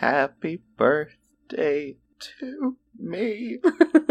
Happy birthday to me.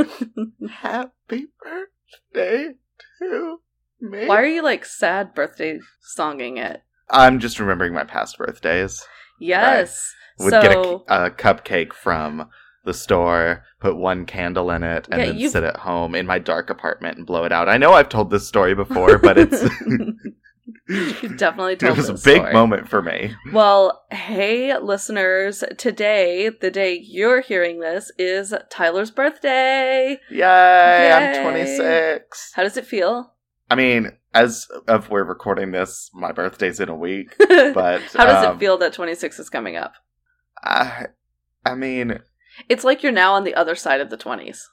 Happy birthday to me. Why are you like sad birthday songing it? I'm just remembering my past birthdays. Yes. Would so get a, a cupcake from the store, put one candle in it, and Yeah, then you've- sit at home in my dark apartment and blow it out. I know I've told this story before, but it's you definitely it was a big story. moment for me. Well, hey, listeners, today, the day you're hearing this, is Tyler's birthday. Yay, I'm 26. How does it feel? I mean, as of we're recording this, my birthday's in a week, but How does um, it feel that 26 is coming up? I, I mean, It's like you're now on the other side of the 20s.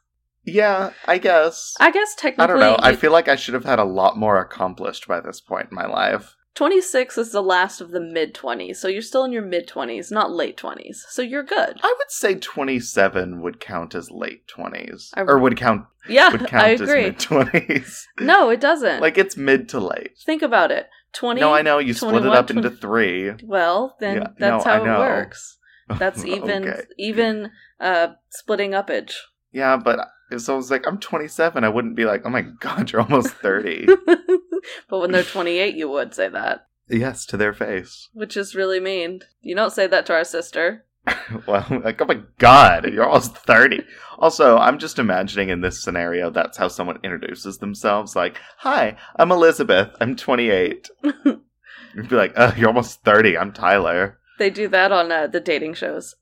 Yeah, I guess. I guess technically, I don't know. I feel like I should have had a lot more accomplished by this point in my life. 26 is the last of the mid 20s, so you're still in your mid 20s, not late 20s. So you're good. I would say 27 would count as late 20s. I- or would count Yeah, would count I as agree. mid 20s. No, it doesn't. like it's mid to late. think about it. 20 No, I know you split it 21, up into 3. Well, then Yeah, that's no, how it works. That's even Okay. even uh splitting upage. Yeah, but if someone's like I'm 27, I wouldn't be like, "Oh my god, you're almost 30." but when they're 28, you would say that, yes, to their face. which is really mean. You don't say that to our sister. Well, like, oh my god, you're almost 30. Also, I'm just imagining in this scenario that's how someone introduces themselves. Like, hi, I'm Elizabeth. I'm 28. You'd be like, oh, you're almost 30. I'm Tyler. They do that on uh, the dating shows.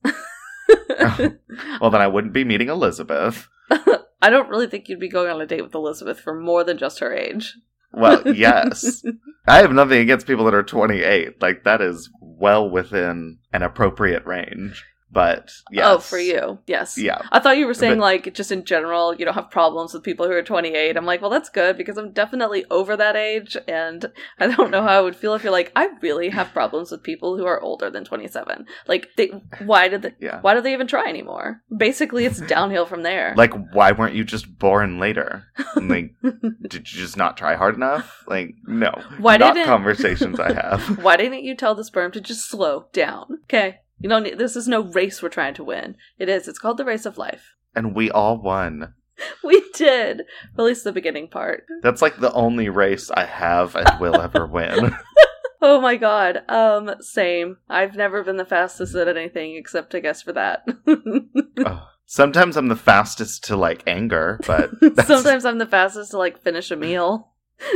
Well, then I wouldn't be meeting Elizabeth. I don't really think you'd be going on a date with Elizabeth for more than just her age. Well, yes. I have nothing against people that are 28. Like, that is well within an appropriate range. But, yes. Oh, for you, yes. Yeah. I thought you were saying But- like just in general, you don't have problems with people who are 28. I'm like, well, that's good because I'm definitely over that age, and I don't know how I would feel if you're like, I really have problems with people who are older than 27. Like, they, why did they? Yeah. Why do they even try anymore? Basically, it's downhill from there. Like, why weren't you just born later? Like, did you just not try hard enough? Like, no. Why not didn't- conversations I have. why didn't you tell the sperm to just slow down? Okay, you don't. Need, this is no race we're trying to win. It is. It's called the race of life. And we all won. We did, at least the beginning part. That's like the only race I have and will ever win. Oh my god. Um, same. I've never been the fastest at anything except I guess for that. Ugh. Sometimes I'm the fastest to like anger, but Sometimes I'm the fastest to like finish a meal.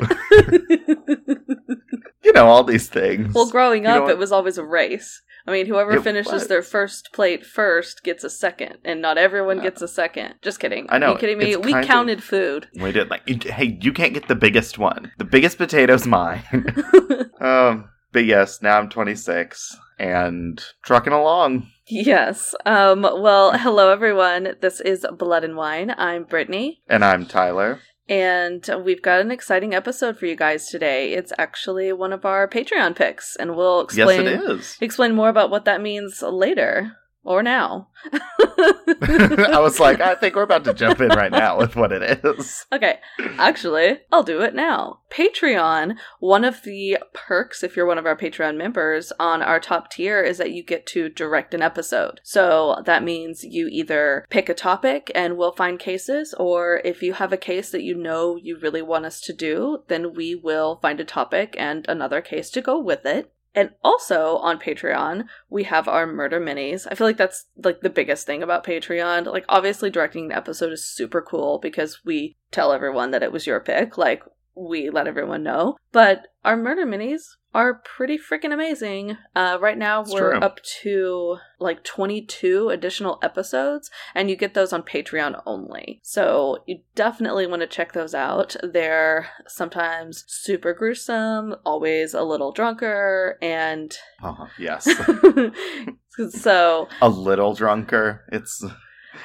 you know all these things. well, growing You up, it was always a race. I mean, whoever It finishes was. their first plate first gets a second, and not everyone gets a second. Just kidding. I know, Are you kidding me? We kind of- counted food. we did like, hey, you can't get the biggest one. The biggest potato's mine. um, but yes, now I'm 26 and trucking along. yes. Um. Well, hello everyone. This is Blood and Wine. I'm Brittany. And I'm Tyler. And we've got an exciting episode for you guys today. It's actually one of our Patreon picks, and we'll explain yes, explain more about what that means later or now. I was like, I think we're about to jump in right now with what it is. okay, actually, I'll do it now. Patreon, one of the perks, if you're one of our Patreon members, on our top tier is that you get to direct an episode. So that means you either pick a topic and we'll find cases, or if you have a case that you know you really want us to do, then we will find a topic and another case to go with it. And also on Patreon, we have our murder minis. I feel like that's like the biggest thing about Patreon. Like obviously directing an episode is super cool because we tell everyone that it was your pick. Like we let everyone know. But our murder minis are pretty freaking amazing. Uh, right now It's we're true. up to like 22 additional episodes and you get those on Patreon only. So you definitely want to check those out. They're sometimes super gruesome, always a little drunker, and Oh, yes. so A little drunker. It's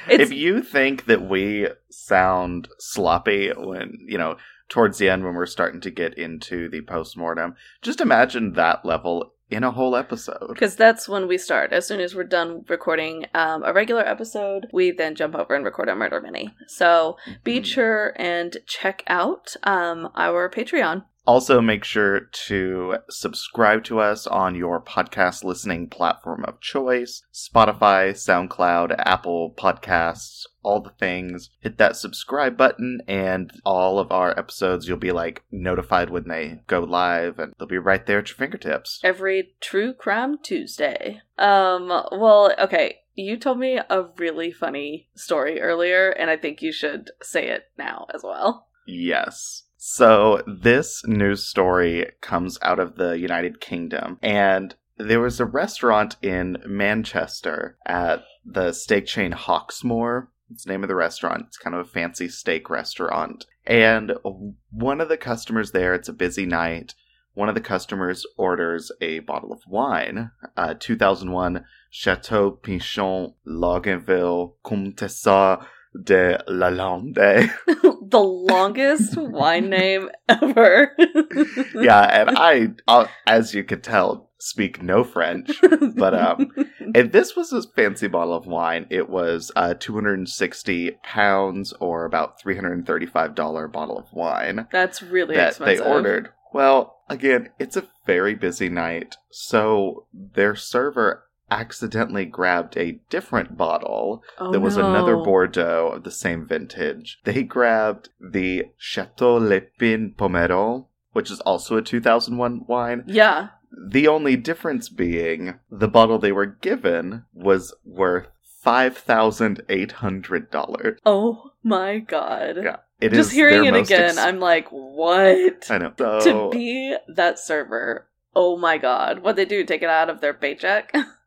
it's if you think that we sound sloppy when you know towards the end when we're starting to get into the post-mortem just imagine that level in a whole episode because that's when we start. As soon as we're done recording um, a regular episode, we then jump over and record a murder mini. So be Mhm. sure and check out um, our Patreon. Also, make sure to subscribe to us on your podcast listening platform of choice Spotify, SoundCloud, Apple Podcasts, all the things. Hit that subscribe button, and all of our episodes, you'll be like notified when they go live, and they'll be right there at your fingertips. Every True Crime Tuesday. Um, well, okay. You told me a really funny story earlier, and I think you should say it now as well. Yes. So, this news story comes out of the United Kingdom, and there was a restaurant in Manchester at the steak chain Hawksmoor. It's the name of the restaurant. It's kind of a fancy steak restaurant. And one of the customers there, it's a busy night. One of the customers orders a bottle of wine, uh, 2001 Chateau Pichon Longueville Comtesse de Lalande. the longest wine name ever. yeah, and I, uh, as you could tell, speak no French. But um, and this was a fancy bottle of wine. It was uh, 260 pounds, or about 335 dollar bottle of wine. That's really that expensive. they ordered. Well, again, it's a very busy night, so their server accidentally grabbed a different bottle Oh, there was another. Bordeaux of the same vintage. They grabbed the Chateau Le Pin Pomerol, which is also a 2001 wine. Yeah. The only difference being the bottle they were given was worth $5,800. Oh my god. Yeah. It Just hearing it again, ex- I'm like, what? I know. to be that server. Oh my god. What they do? Take it out of their paycheck?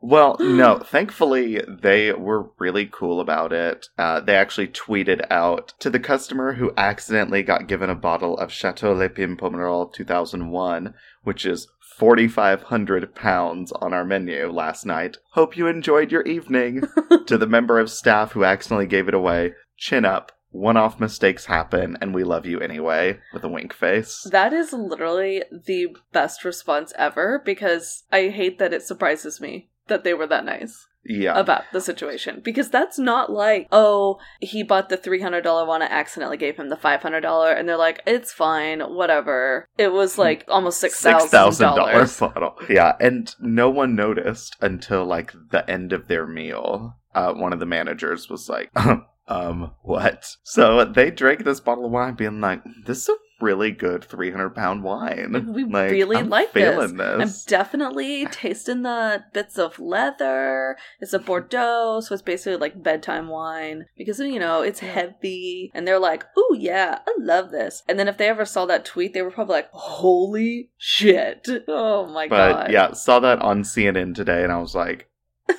well, no. Thankfully, they were really cool about it. Uh, they actually tweeted out to the customer who accidentally got given a bottle of Chateau Le Pin Pomerol 2001, which is 4,500 pounds on our menu last night. Hope you enjoyed your evening. to the member of staff who accidentally gave it away, chin up. One off mistakes happen, and we love you anyway, with a wink face. that is literally the best response ever because I hate that it surprises me that they were that nice Yeah. about the situation because that's not like oh he bought the $300 one i accidentally gave him the $500 and they're like it's fine whatever it was like almost $6000 $6,000 bottle. Yeah, and no one noticed until like the end of their meal. Uh, one of the managers was like, um, what? So they drank this bottle of wine, being like, this is a really good 300 pound wine. We Like, really I'm like feeling this. I'm definitely tasting the bits of leather. It's a Bordeaux, so it's basically like bedtime wine because you know it's heavy. And they're like, "Oh yeah, I love this." And then if they ever saw that tweet, they were probably like, "Holy shit! Oh my but god!" yeah, saw that on CNN today, and I was like,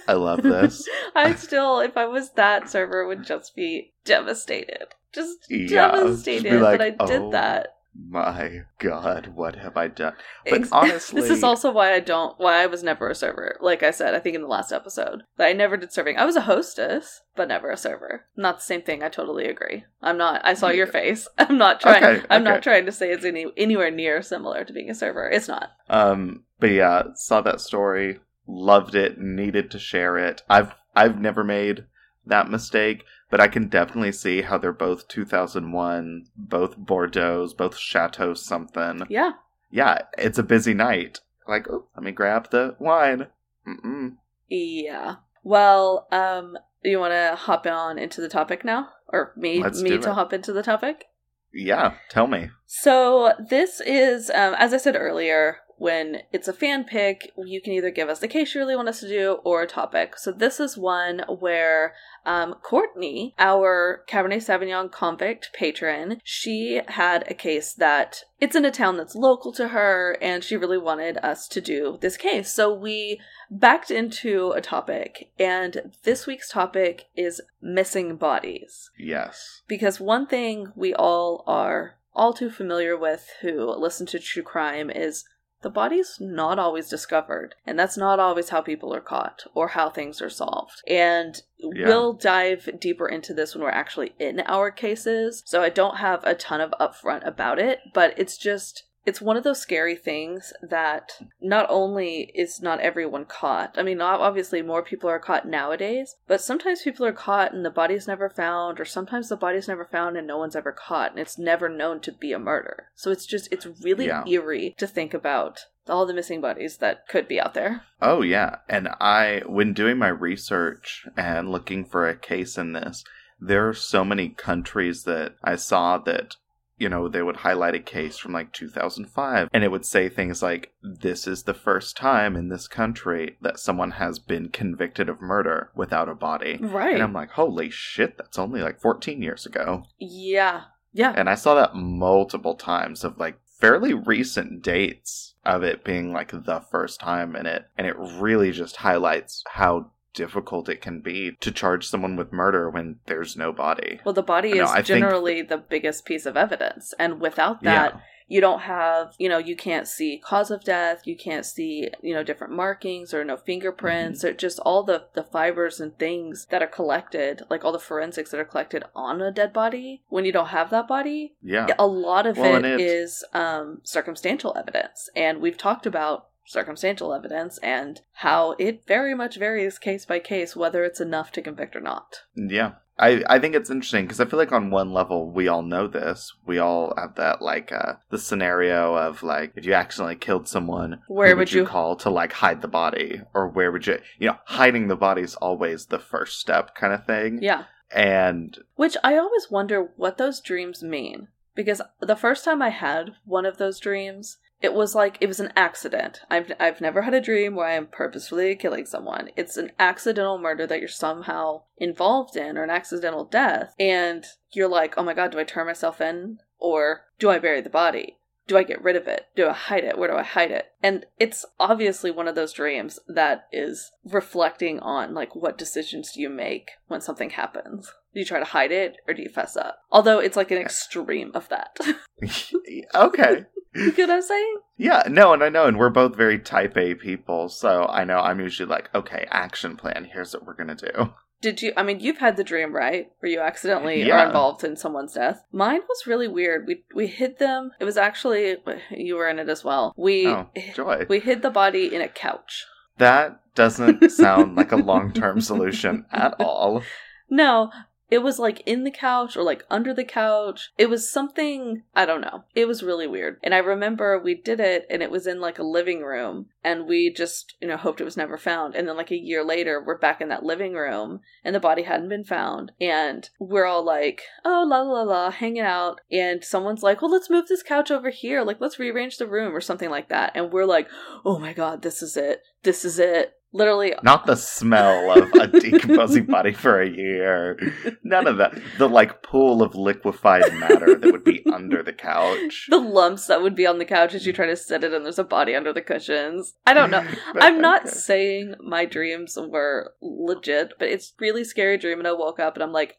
I love this. I still, if I was that server, would just be devastated. Just Yeah, devastated be like, that I did "Oh, that. My God, what have I done? But Ex- honestly, this is also why I don't why I was never a server. Like I said, I think in the last episode, that I never did serving. I was a hostess, but never a server. Not the same thing. I totally agree. I'm not. I saw your face. I'm not trying. Okay, I'm okay. not trying to say it's any anywhere near similar to being a server. It's not. Um, but yeah, saw that story, loved it, needed to share it. I've I've never made that mistake, but I can definitely see how they're both 2001, both Bordeaux's, both Chateau something. Yeah. Yeah, it's a busy night. Like, oh, let me grab the wine. Mm-mm. Yeah. Well, um, you want to hop on into the topic now, or me Let's me to hop into the topic? Yeah, tell me. So this is, um, as I said earlier, when it's a fan pick, you can either give us the case you really want us to do or a topic. So this is one where um, Courtney, our Cabernet Sauvignon convict patron, she had a case that it's in a town that's local to her, and she really wanted us to do this case. So we backed into a topic, and this week's topic is missing bodies Yes. because one thing we all are all too familiar with who listen to true crime is the body's not always discovered and that's not always how people are caught or how things are solved and Yeah. we'll dive deeper into this when we're actually in our cases so i don't have a ton of upfront about it but it's just it's one of those scary things that not only is not everyone caught. I mean, obviously more people are caught nowadays, but sometimes people are caught and the body's never found, or sometimes the body's never found and no one's ever caught, and it's never known to be a murder. So it's just it's really Yeah. eerie to think about all the missing bodies that could be out there. Oh yeah, and I when doing my research and looking for a case in this, there are so many countries that I saw that you know they would highlight a case from like 2005 and it would say things like this is the first time in this country that someone has been convicted of murder without a body. Right. And I'm like, "Holy shit, that's only like 14 years ago." yeah. Yeah. And I saw that multiple times of like fairly recent dates of it being like the first time in it. And it really just highlights how difficult it can be to charge someone with murder when there's no body. Well, the body No, is I think- generally the biggest piece of evidence, and without that, Yeah. you don't have, you know, you can't see cause of death, you can't see, you know, different markings or no fingerprints, Mm-hmm. or just all the the fibers and things that are collected, like all the forensics that are collected on a dead body. When you don't have that body, Yeah. a lot of Well, it it's- um, circumstantial evidence, and we've talked about circumstantial evidence and how it very much varies case by case whether it's enough to convict or not. Yeah. I, I think it's interesting because I feel like on one level we all know this. We all have that like uh the scenario of like if you accidentally killed someone, Where who would you- call to like hide the body, or where would you you know hiding the body is always the first step kind of thing. Yeah. And Which I always wonder what those dreams mean. Because the first time I had one of those dreams, it was like it was an accident. I've I've never had a dream where I am purposefully killing someone. It's an accidental murder that you're somehow involved in or an accidental death. And you're like, "Oh my god, do I turn myself in or do I bury the body?" Do I get rid of it? Do I hide it? Where do I hide it? And it's obviously one of those dreams that is reflecting on like what decisions do you make when something happens? Do you try to hide it or do you fess up? Although it's like an extreme of that. okay. you get what I'm saying? Yeah, no, and I know, and we're both very type A people, so I know I'm usually like, okay, action plan, here's what we're gonna do. Did you I mean you've had the dream, right? Where you accidentally Yeah. are involved in someone's death. Mine was really weird. We we hid them. It was actually you were in it as well. We Oh, joy. we hid the body in a couch. That doesn't sound like a long term solution at all. No, it was like in the couch or like under the couch. It was something, I don't know. It was really weird. And I remember we did it and it was in like a living room and we just, you know, hoped it was never found. And then like a year later, we're back in that living room and the body hadn't been found. And we're all like, oh, la la la, hanging out. And someone's like, well, let's move this couch over here. Like, let's rearrange the room or something like that. And we're like, oh my God, this is it. This is it. Literally, Not the smell of a decomposing body for a year. None of that. The like pool of liquefied matter that would be under the couch. the lumps that would be on the couch as you try to sit it and there's a body under the cushions. I don't know. I'm not Okay. saying my dreams were legit, but it's really scary dream and I woke up and I'm like,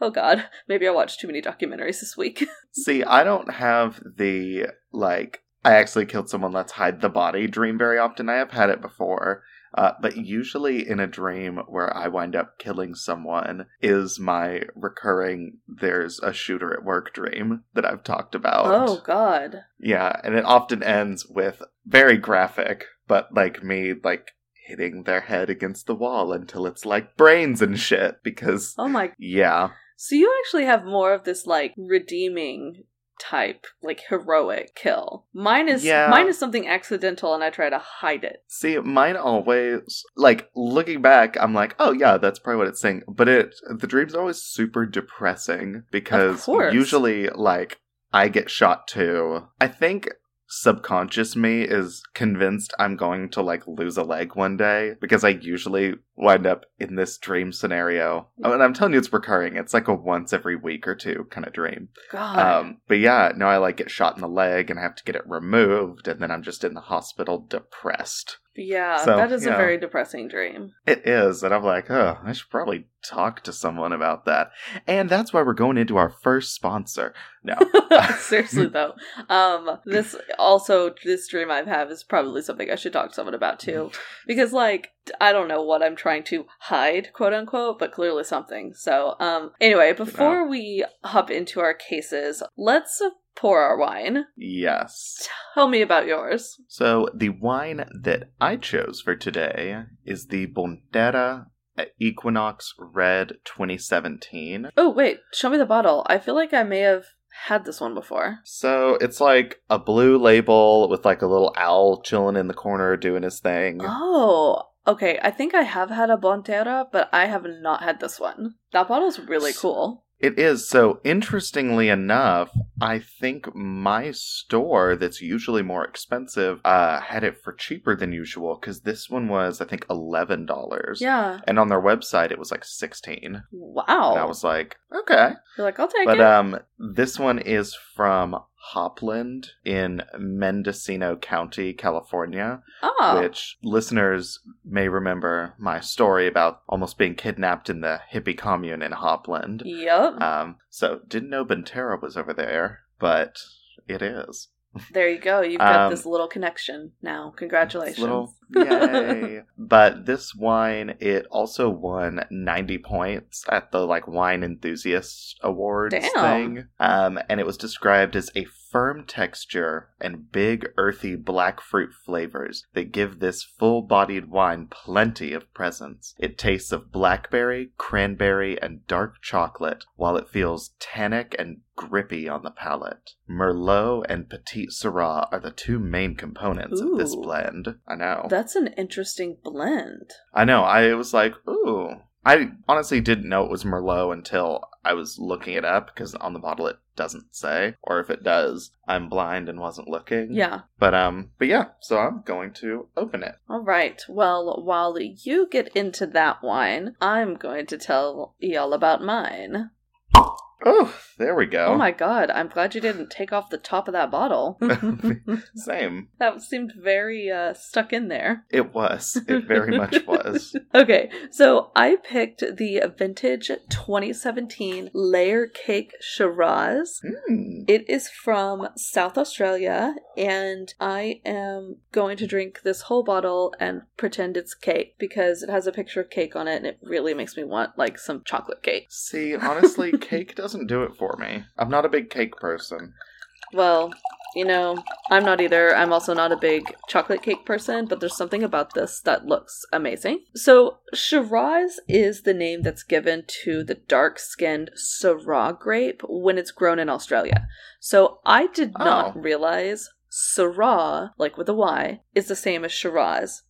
oh god, maybe I watched too many documentaries this week. See, I don't have the like I actually killed someone, let's hide the body dream very often. I have had it before. Uh, but usually in a dream where I wind up killing someone is my recurring there's a shooter at work dream that I've talked about. oh god. Yeah, and it often ends with very graphic, but like me like hitting their head against the wall until it's like brains and shit because Oh my yeah. So you actually have more of this like redeeming type, like heroic kill. Mine is Yeah. mine is something accidental and I try to hide it. See, mine always like looking back, I'm like, oh yeah, that's probably what it's saying. But it the dream's always super depressing because usually like I get shot too. I think subconscious me is convinced I'm going to like lose a leg one day because I usually wind up in this dream scenario. Oh, and I'm telling you it's recurring. It's like a once every week or two kind of dream. God. Um, but yeah, no, I like get shot in the leg and I have to get it removed, and then I'm just in the hospital depressed. Yeah, so, that is a yeah. very depressing dream. It is, and I'm like, oh, I should probably talk to someone about that. And that's why we're going into our first sponsor. No, Seriously though, um, this also this dream I've have is probably something I should talk to someone about too, because like I don't know what I'm trying to hide, quote unquote, but clearly something. So, um, anyway, before we hop into our cases, let's pour our wine. Yes. Tell me about yours. So, the wine that I chose for today is the Bonterra Equinox Red 2017. Oh, wait, show me the bottle. I feel like I may have had this one before. So, it's like a blue label with like a little owl chilling in the corner doing his thing. Oh, okay. I think I have had a Bonterra, but I have not had this one. That bottle's really cool. It is. So, interestingly enough, I think my store that's usually more expensive uh, had it for cheaper than usual because this one was, I think, $11. Yeah. And on their website, it was like 16 Wow. And I was like, okay. You're like, I'll take But it. um, this one is from Hopland in Mendocino County, California, oh. which listeners may remember my story about almost being kidnapped in the hippie commune in Hopland. Yep. Um, so didn't know Bonterra was over there, but it is. there you go. You've got um, this little connection now. Congratulations. Little yay! but this wine, it also won ninety points at the like wine enthusiast awards Damn. thing. Um, and it was described as a firm texture and big earthy black fruit flavors that give this full-bodied wine plenty of presence. It tastes of blackberry, cranberry, and dark chocolate, while it feels tannic and grippy on the palate. Merlot and Petit Syrah are the two main components of this blend. I know. That's an interesting blend. I know. I was like, ooh. I honestly didn't know it was Merlot until I was looking it up because on the bottle it doesn't say, or if it does, I'm blind and wasn't looking. Yeah. But um, but yeah. So I'm going to open it. All right. Well, while you get into that wine, I'm going to tell y'all about mine. Oh, there we go. Oh my god, I'm glad you didn't take off the top of that bottle. Same. that seemed very uh, stuck in there. It was. It very much was. Okay, so I picked the vintage 2017 layer cake Shiraz. Hmm. It is from South Australia, and I am going to drink this whole bottle and pretend it's cake because it has a picture of cake on it, and it really makes me want like some chocolate cake. See, honestly, cake doesn't do it for me. I'm not a big cake person. Well, you know, I'm not either. I'm also not a big chocolate cake person, but there's something about this that looks amazing. So, Shiraz is the name that's given to the dark skinned Syrah grape when it's grown in Australia. So, I did not Oh. realize Syrah, like with a Y, is the same as Shiraz,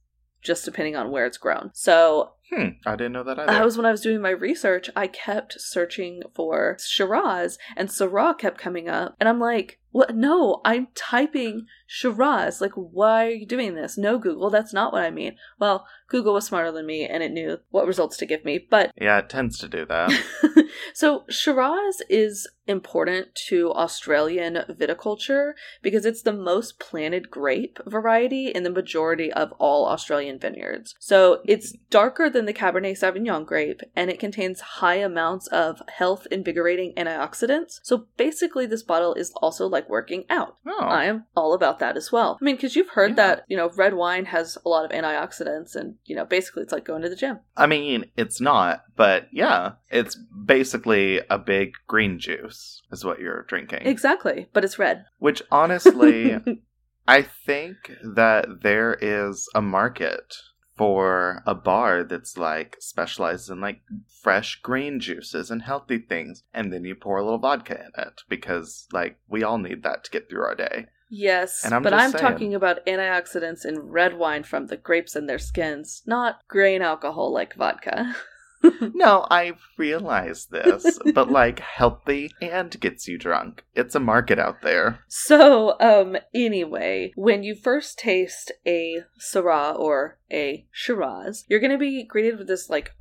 just depending on where it's grown. So, Hmm. I didn't know that either. that was when I was doing my research. I kept searching for Shiraz, and Syrah kept coming up. And I'm like, what? No, I'm typing Shiraz. Like, why are you doing this? No, Google, that's not what I mean. Well, Google was smarter than me, and it knew what results to give me. But yeah, it tends to do that. so Shiraz is important to Australian viticulture because it's the most planted grape variety in the majority of all Australian vineyards. So it's darker than the Cabernet Sauvignon grape and it contains high amounts of health invigorating antioxidants. So basically this bottle is also like working out. Oh. I am all about that as well. I mean, because you've heard Yeah. that, you know, red wine has a lot of antioxidants and, you know, basically it's like going to the gym. I mean, it's not, but yeah, it's basically a big green juice, is what you're drinking. Exactly, but it's red. Which honestly, I think that there is a market for a bar that's like specializes in like fresh green juices and healthy things, and then you pour a little vodka in it because like we all need that to get through our day. Yes, And I'm but I'm saying. talking about antioxidants in red wine from the grapes and their skins, not grain alcohol like vodka. No, I realize this, but like healthy and gets you drunk. It's a market out there. So, um, anyway, when you first taste a Syrah or a Shiraz, you're going to be greeted with this like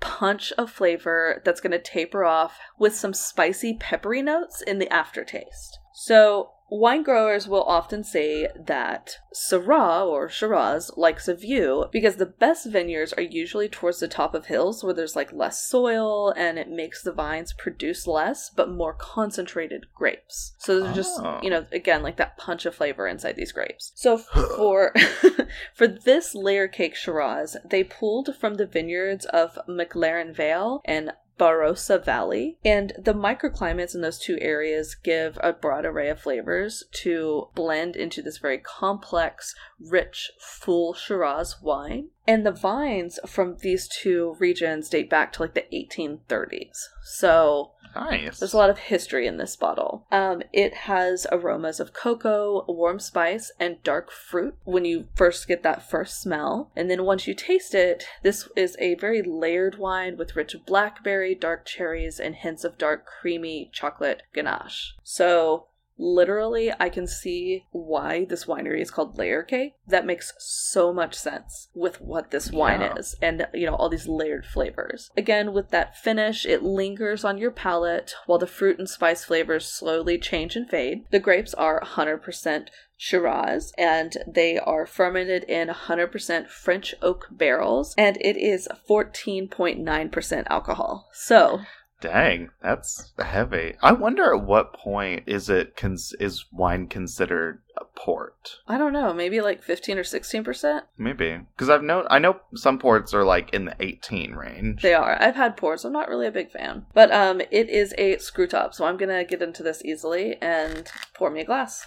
punch of flavor that's going to taper off with some spicy, peppery notes in the aftertaste. So, Wine growers will often say that Syrah or Shiraz likes a view because the best vineyards are usually towards the top of hills where there's like less soil and it makes the vines produce less but more concentrated grapes. So there's just, Oh. you know, again like that punch of flavor inside these grapes. So for for this layer cake Shiraz, they pulled from the vineyards of McLaren Vale and Barossa Valley, and the microclimates in those two areas give a broad array of flavors to blend into this very complex, rich, full Shiraz wine. And the vines from these two regions date back to like the 1830s. So Nice. there's a lot of history in this bottle. Um, it has aromas of cocoa, warm spice, and dark fruit when you first get that first smell. And then once you taste it, this is a very layered wine with rich blackberry, dark cherries, and hints of dark, creamy chocolate ganache. So literally i can see why this winery is called layer cake that makes so much sense with what this wine Yeah. is and you know all these layered flavors again with that finish it lingers on your palate while the fruit and spice flavors slowly change and fade the grapes are 100% Shiraz, and they are fermented in 100% French oak barrels, and it is 14.9% alcohol. So, Dang, that's heavy. I wonder at what point is it cons- is wine considered a port? I don't know, maybe like 15 or 16%? Maybe because I've known I know some ports are like in the eighteen range. They are. I've had ports. I'm not really a big fan. But um it is a screw top, so I'm gonna get into this easily and pour me a glass.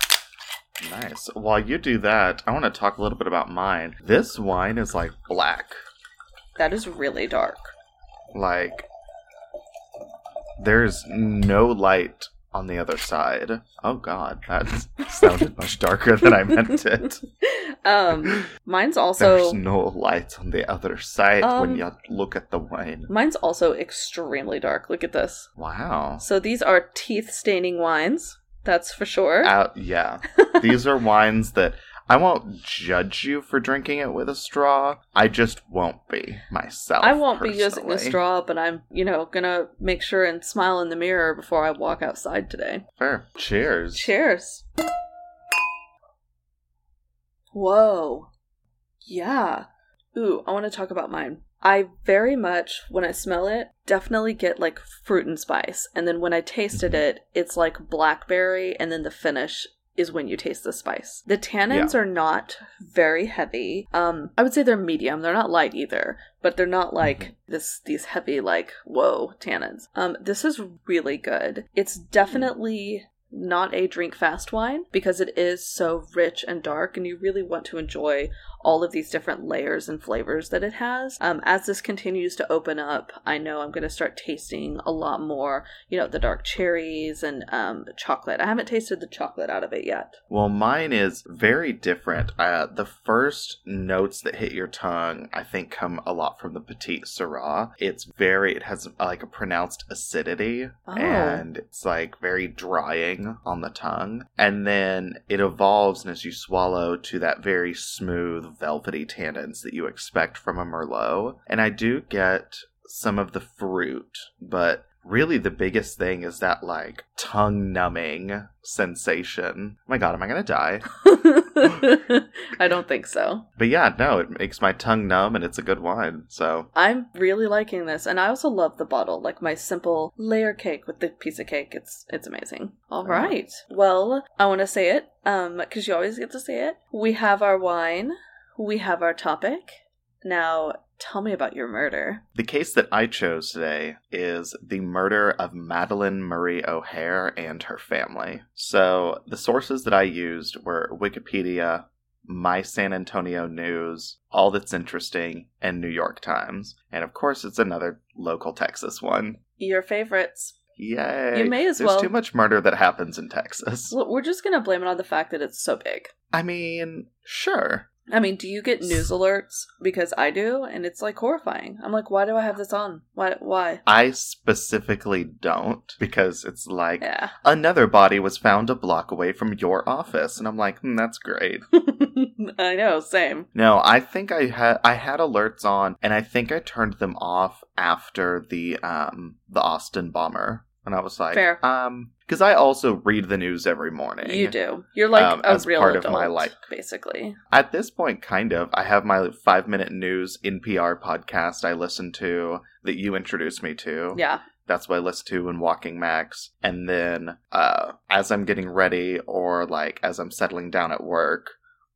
Nice. While you do that, I want to talk a little bit about mine. This wine is like black, That is really dark. like there's no light on the other side. Oh god, that sounded much darker than I meant it. um mine's also There's no light on the other side Um, when you look at the wine. mine's also extremely dark. Look at this. Wow. So these are teeth staining wines, that's for sure. Out, yeah. These are wines that I won't judge you for drinking it with a straw. I just won't be myself. I won't be using a straw, but I'm, you know, gonna make sure and smile in the mirror before I walk outside today. Cheers. Cheers. Whoa. Yeah. Ooh, I want to talk about mine. I very much, when I smell it, definitely get like fruit and spice. And then when I tasted mm-hmm. it, it's like blackberry, and then the finish is when you taste the spice. The tannins are not very heavy. Um, I would say they're medium. They're not light either, but they're not like this these heavy like whoa tannins. Um, this is really good. It's definitely not a drink fast wine because it is so rich and dark and you really want to enjoy all of these different layers and flavors that it has um, as this continues to open up i know i'm going to start tasting a lot more you know the dark cherries and um, the chocolate i haven't tasted the chocolate out of it yet Well, mine is very different. Uh, the first notes that hit your tongue, I think, come a lot from the Petite Syrah. It's very, it has uh, like a pronounced acidity, Oh. and it's like very drying on the tongue. And then it evolves, and as you swallow, to that very smooth, velvety tannins that you expect from a Merlot. And I do get some of the fruit, but really the biggest thing is that like tongue numbing sensation. Oh my god, am I gonna die? i don't think so But yeah, no, it makes my tongue numb and it's a good wine. So i'm really liking this and i also love the bottle like my simple layer cake with the piece of cake it's it's amazing all Oh. well i want to say it um because you always get to say it we have our wine we have our topic now tell me about your murder the case that I chose today is the murder of Madalyn Murray O'Hair and her family. So the sources that I used were Wikipedia, My San Antonio News, All That's Interesting, and New York Times. And of course, it's another local Texas one. your favorites Yay! You may as There's well- too much murder that happens in Texas. Well, we're just gonna blame it on the fact that it's so big. I mean, sure. I mean, do you get news alerts? Because I do, and it's like horrifying. I'm like, why do I have this on? Why? Why? I specifically don't because it's like Yeah. another body was found a block away from your office, and I'm like, hmm, that's great. I know, same. No, I think I had I had alerts on, and I think I turned them off after the um the Austin bomber. And I was like, Fair. um, because I also read the news every morning. You do. You're like Um, a real part of my life. basically. At this point, kind of. I have my five minute news NPR podcast I listen to that you introduced me to. Yeah. That's what I listen to in Walking Max. And then uh, as I'm getting ready or like as I'm settling down at work,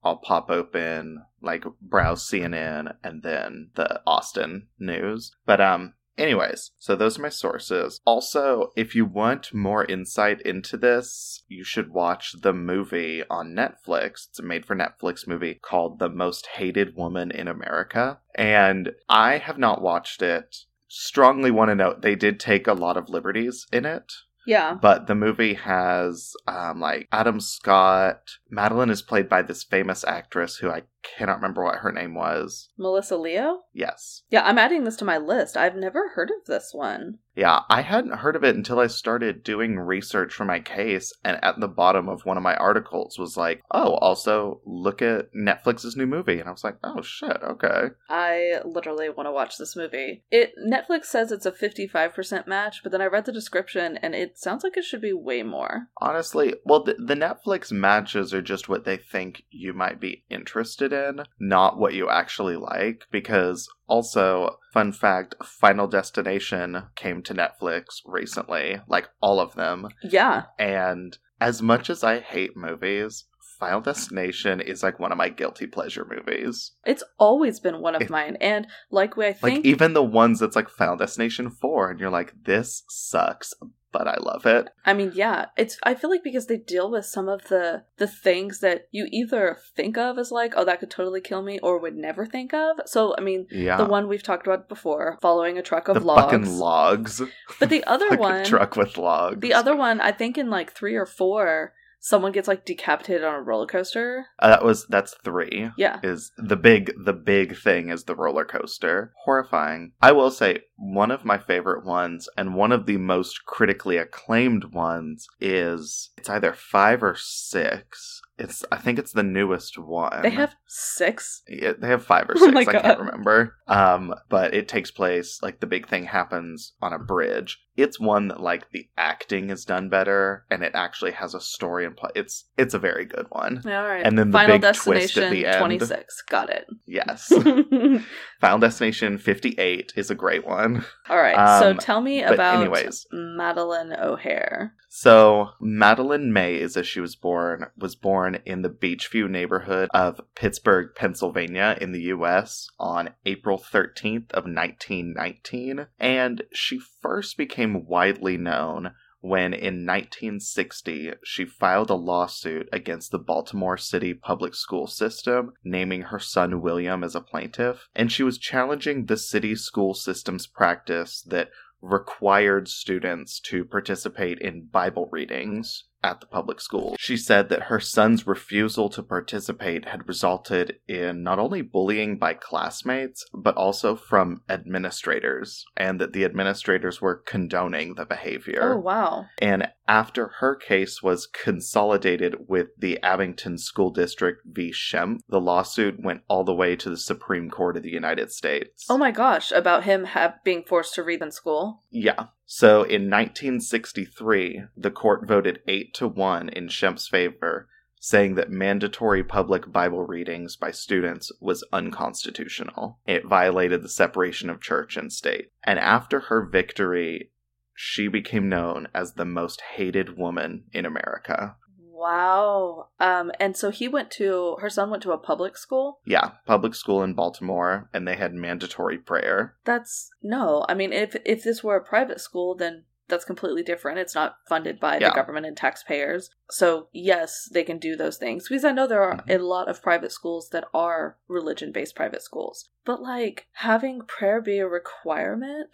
I'll pop open, like browse CNN and then the Austin news. But um anyways, so those are my sources. Also, if you want more insight into this, you should watch the movie on Netflix. It's a made for Netflix movie called The Most Hated Woman in America. And I have not watched it strongly want to note they did take a lot of liberties in it Yeah. but the movie has um, like adam scott madalyn is played by this famous actress who i cannot remember what her name was Melissa Leo? yes Yeah, I'm adding this to my list. I've never heard of this one. Yeah i hadn't heard of it until i started doing research for my case and at the bottom of one of my articles was like oh also look at netflix's new movie and i was like oh shit okay I literally want to watch this movie. It Netflix says it's a 55% match, but then I read the description and it sounds like it should be way more. Honestly, well, the, the Netflix matches are just what they think you might be interested in, not what you actually like. Because, also, fun fact Final Destination came to Netflix recently, like all of them. Yeah. And as much as I hate movies, Final Destination is like one of my guilty pleasure movies. It's always been one of It- mine. And like I Like, even the ones that's like Final Destination 4, and you're like, this sucks, but I love it. I mean, yeah, it's. I feel like because they deal with some of the the things that you either think of as like, oh, that could totally kill me, or would never think of. So, I mean, Yeah. the one we've talked about before, following a truck of the logs. fucking logs. but the other one, truck with logs. the other one, I think in like three or four, someone gets like decapitated on a roller coaster. Uh, that was that's three. Yeah, Is the big the big thing is the roller coaster. Horrifying. I will say one of my favorite ones and one of the most critically acclaimed ones is it's either five or six. It's I think it's the newest one. they have six. Yeah, they have five or Oh six. my I God. can't remember. Um, but it takes place like the big thing happens on a bridge. It's one that like the acting is done better, and it actually has a story and plot. It's it's a very good one. All right, And then the Final big twist at Destination the end. twenty six. Got it. Yes, Final Destination fifty eight is a great one. All right. so Um, tell me about anyways. Madalyn O'Hair. So Madalyn May is as she was born, was born in the Beechview neighborhood of Pittsburgh, Pennsylvania, in the U.S. on April 13th of 1919, and she first became widely known when in 1960 she filed a lawsuit against the Baltimore City public school system, naming her son William as a plaintiff, and she was challenging the city school system's practice that required students to participate in Bible readings at the public school. She said that her son's refusal to participate had resulted in not only bullying by classmates, but also from administrators, and that the administrators were condoning the behavior. Oh wow. And after her case was consolidated with the Abington School District v. Schempp, the lawsuit went all the way to the Supreme Court of the United States. Oh my gosh, about him ha- being forced to read in school. Yeah. So in 1963, the court voted 8 to 1 in Schempp's favor, saying that mandatory public Bible readings by students was unconstitutional. It violated the separation of church and state. And after her victory, she became known as the most hated woman in America. Wow. Um, and so he went to her son went to a public school. Yeah, public school in Baltimore, and they had mandatory prayer. That's no. I mean, if if this were a private school, then that's completely different. It's not funded by Yeah. the government and taxpayers. So yes, they can do those things because I know there are Mhm. a lot of private schools that are religion based private schools. But like having prayer be a requirement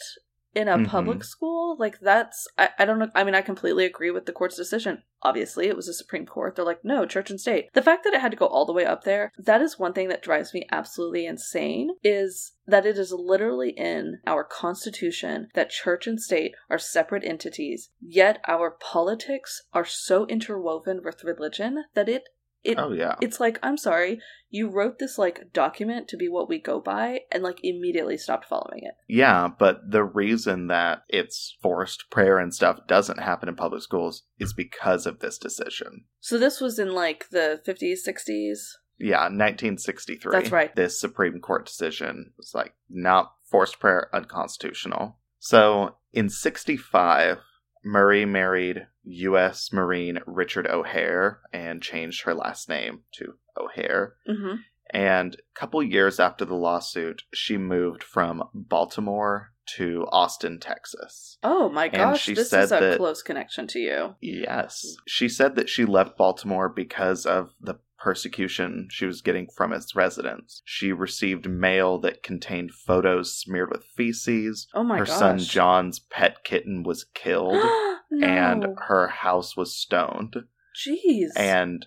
in a Mhm. public school, like that's I, I don't know. I mean, I completely agree with the court's decision. Obviously, it was the Supreme Court. They're like, no, church and state. The fact that it had to go all the way up there, that is one thing that drives me absolutely insane. Is that it is literally in our constitution that church and state are separate entities, yet our politics are so interwoven with religion that it it oh yeah. it's like I'm sorry, you wrote this like document to be what we go by, and like immediately stopped following it. Yeah, but the reason that it's forced prayer and stuff doesn't happen in public schools is because of this decision. So this was in like the 50s, 60s. Yeah, 1963. That's right. This Supreme Court decision was like, not forced prayer unconstitutional. So in 65, Murray married U.S. Marine Richard O'Hair and changed her last name to O'Hair. Mm-hmm. And a couple years after the lawsuit, she moved from Baltimore to Austin, Texas. Oh my gosh, she this said is a that- close connection to you. Yes. She said that she left Baltimore because of the persecution she was getting from its residents. She received mail that contained photos smeared with feces. Oh my her gosh. son John's pet kitten was killed no. and her house was stoned. Jeez. And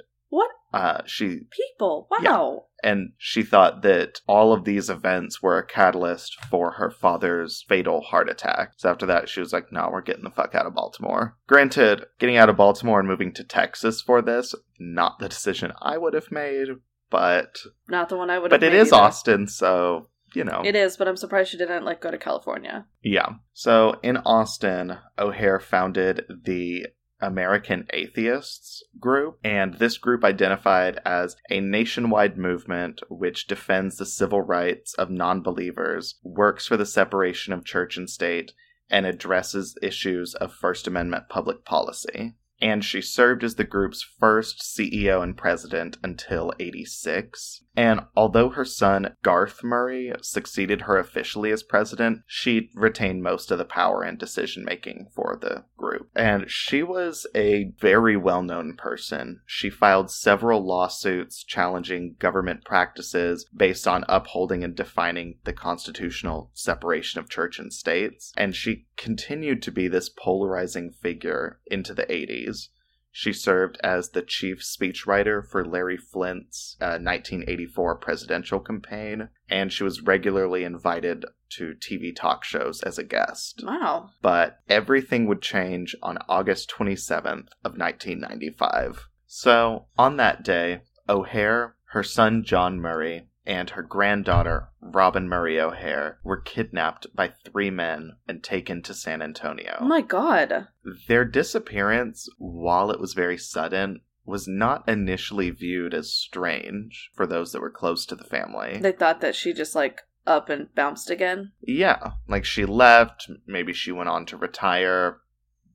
uh, she people? Yeah. Wow. and she thought that all of these events were a catalyst for her father's fatal heart attack. So after that, she was like, "No, we're getting the fuck out of Baltimore." Granted, getting out of Baltimore and moving to Texas for this, not the decision I would have made, but Not the one I would but it is either. Austin, so you know. It is, but I'm surprised she didn't like go to California. Yeah. So in Austin, O'Hair founded the American Atheists group, and this group identified as a nationwide movement which defends the civil rights of non believers, works for the separation of church and state, and addresses issues of First Amendment public policy. And she served as the group's first CEO and president until 86. And although her son, Garth Murray, succeeded her officially as president, she retained most of the power and decision making for the group. And she was a very well known person. She filed several lawsuits challenging government practices based on upholding and defining the constitutional separation of church and states. And she continued to be this polarizing figure into the 80s. She served as the chief speechwriter for Larry Flynt's uh, 1984 presidential campaign, and she was regularly invited to TV talk shows as a guest. Wow. But everything would change on August 27th of 1995. So, on that day, O'Hair, her son John Murray, and her granddaughter, Robin Murray O'Hair, were kidnapped by three men and taken to San Antonio. Oh my god. Their disappearance, while it was very sudden, was not initially viewed as strange for those that were close to the family. They thought that she just like up and bounced again. yeah, like she left, maybe she went on to retire,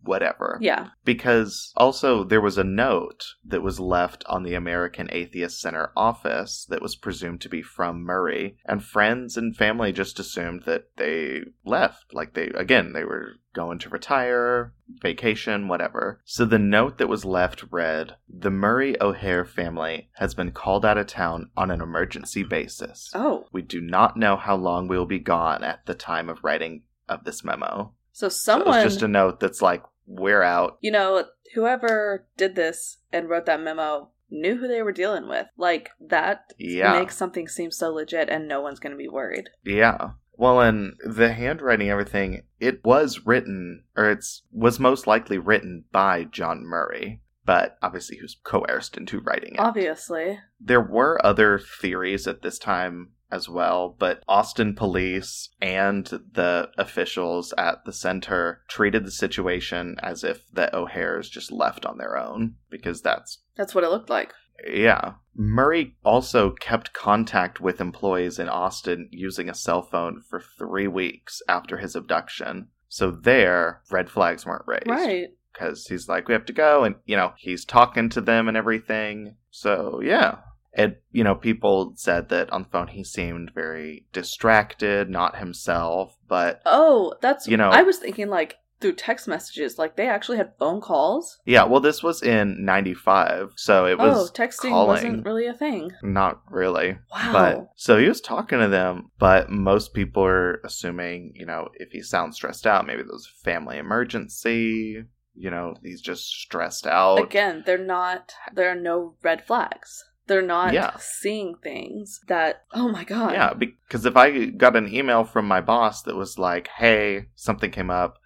whatever. Yeah. Because also there was a note that was left on the American Atheist Center office that was presumed to be from Murray, and friends and family just assumed that they left. Like they, again, they were going to retire, vacation, whatever. So the note that was left read The Murray O'Hair family has been called out of town on an emergency basis. Oh. We do not know how long we will be gone at the time of writing of this memo. So So someone just a note that's like, we're out. you know, whoever did this and wrote that memo knew who they were dealing with. Like that Yeah. makes something seem so legit and no one's going to be worried. Yeah. Well, and the handwriting, everything, it was written, or it's was most likely written by John Murray, but obviously he was coerced into writing it. Obviously. There were other theories at this time as well, but Austin police and the officials at the center treated the situation as if the O'Hairs just left on their own, because that's That's what it looked like. yeah. Murray also kept contact with employees in Austin using a cell phone for three weeks after his abduction. So there, red flags weren't raised. Right. Because he's like, we have to go. And, you know, he's talking to them and everything. So, yeah. And, you know, people said that on the phone he seemed very distracted, not himself. But, Oh, that's You know- I was thinking like through text messages, like they actually had phone calls. yeah, well, this was in 95. So it oh, was texting calling. wasn't really a thing. not really. Wow. But so he was talking to them, but most people are assuming, you know, if he sounds stressed out, maybe there's a family emergency. You know, he's just stressed out. Again, they're not there are no red flags. They're not Yeah. seeing things that oh my god. Yeah, because if I got an email from my boss that was like, "Hey, something came up.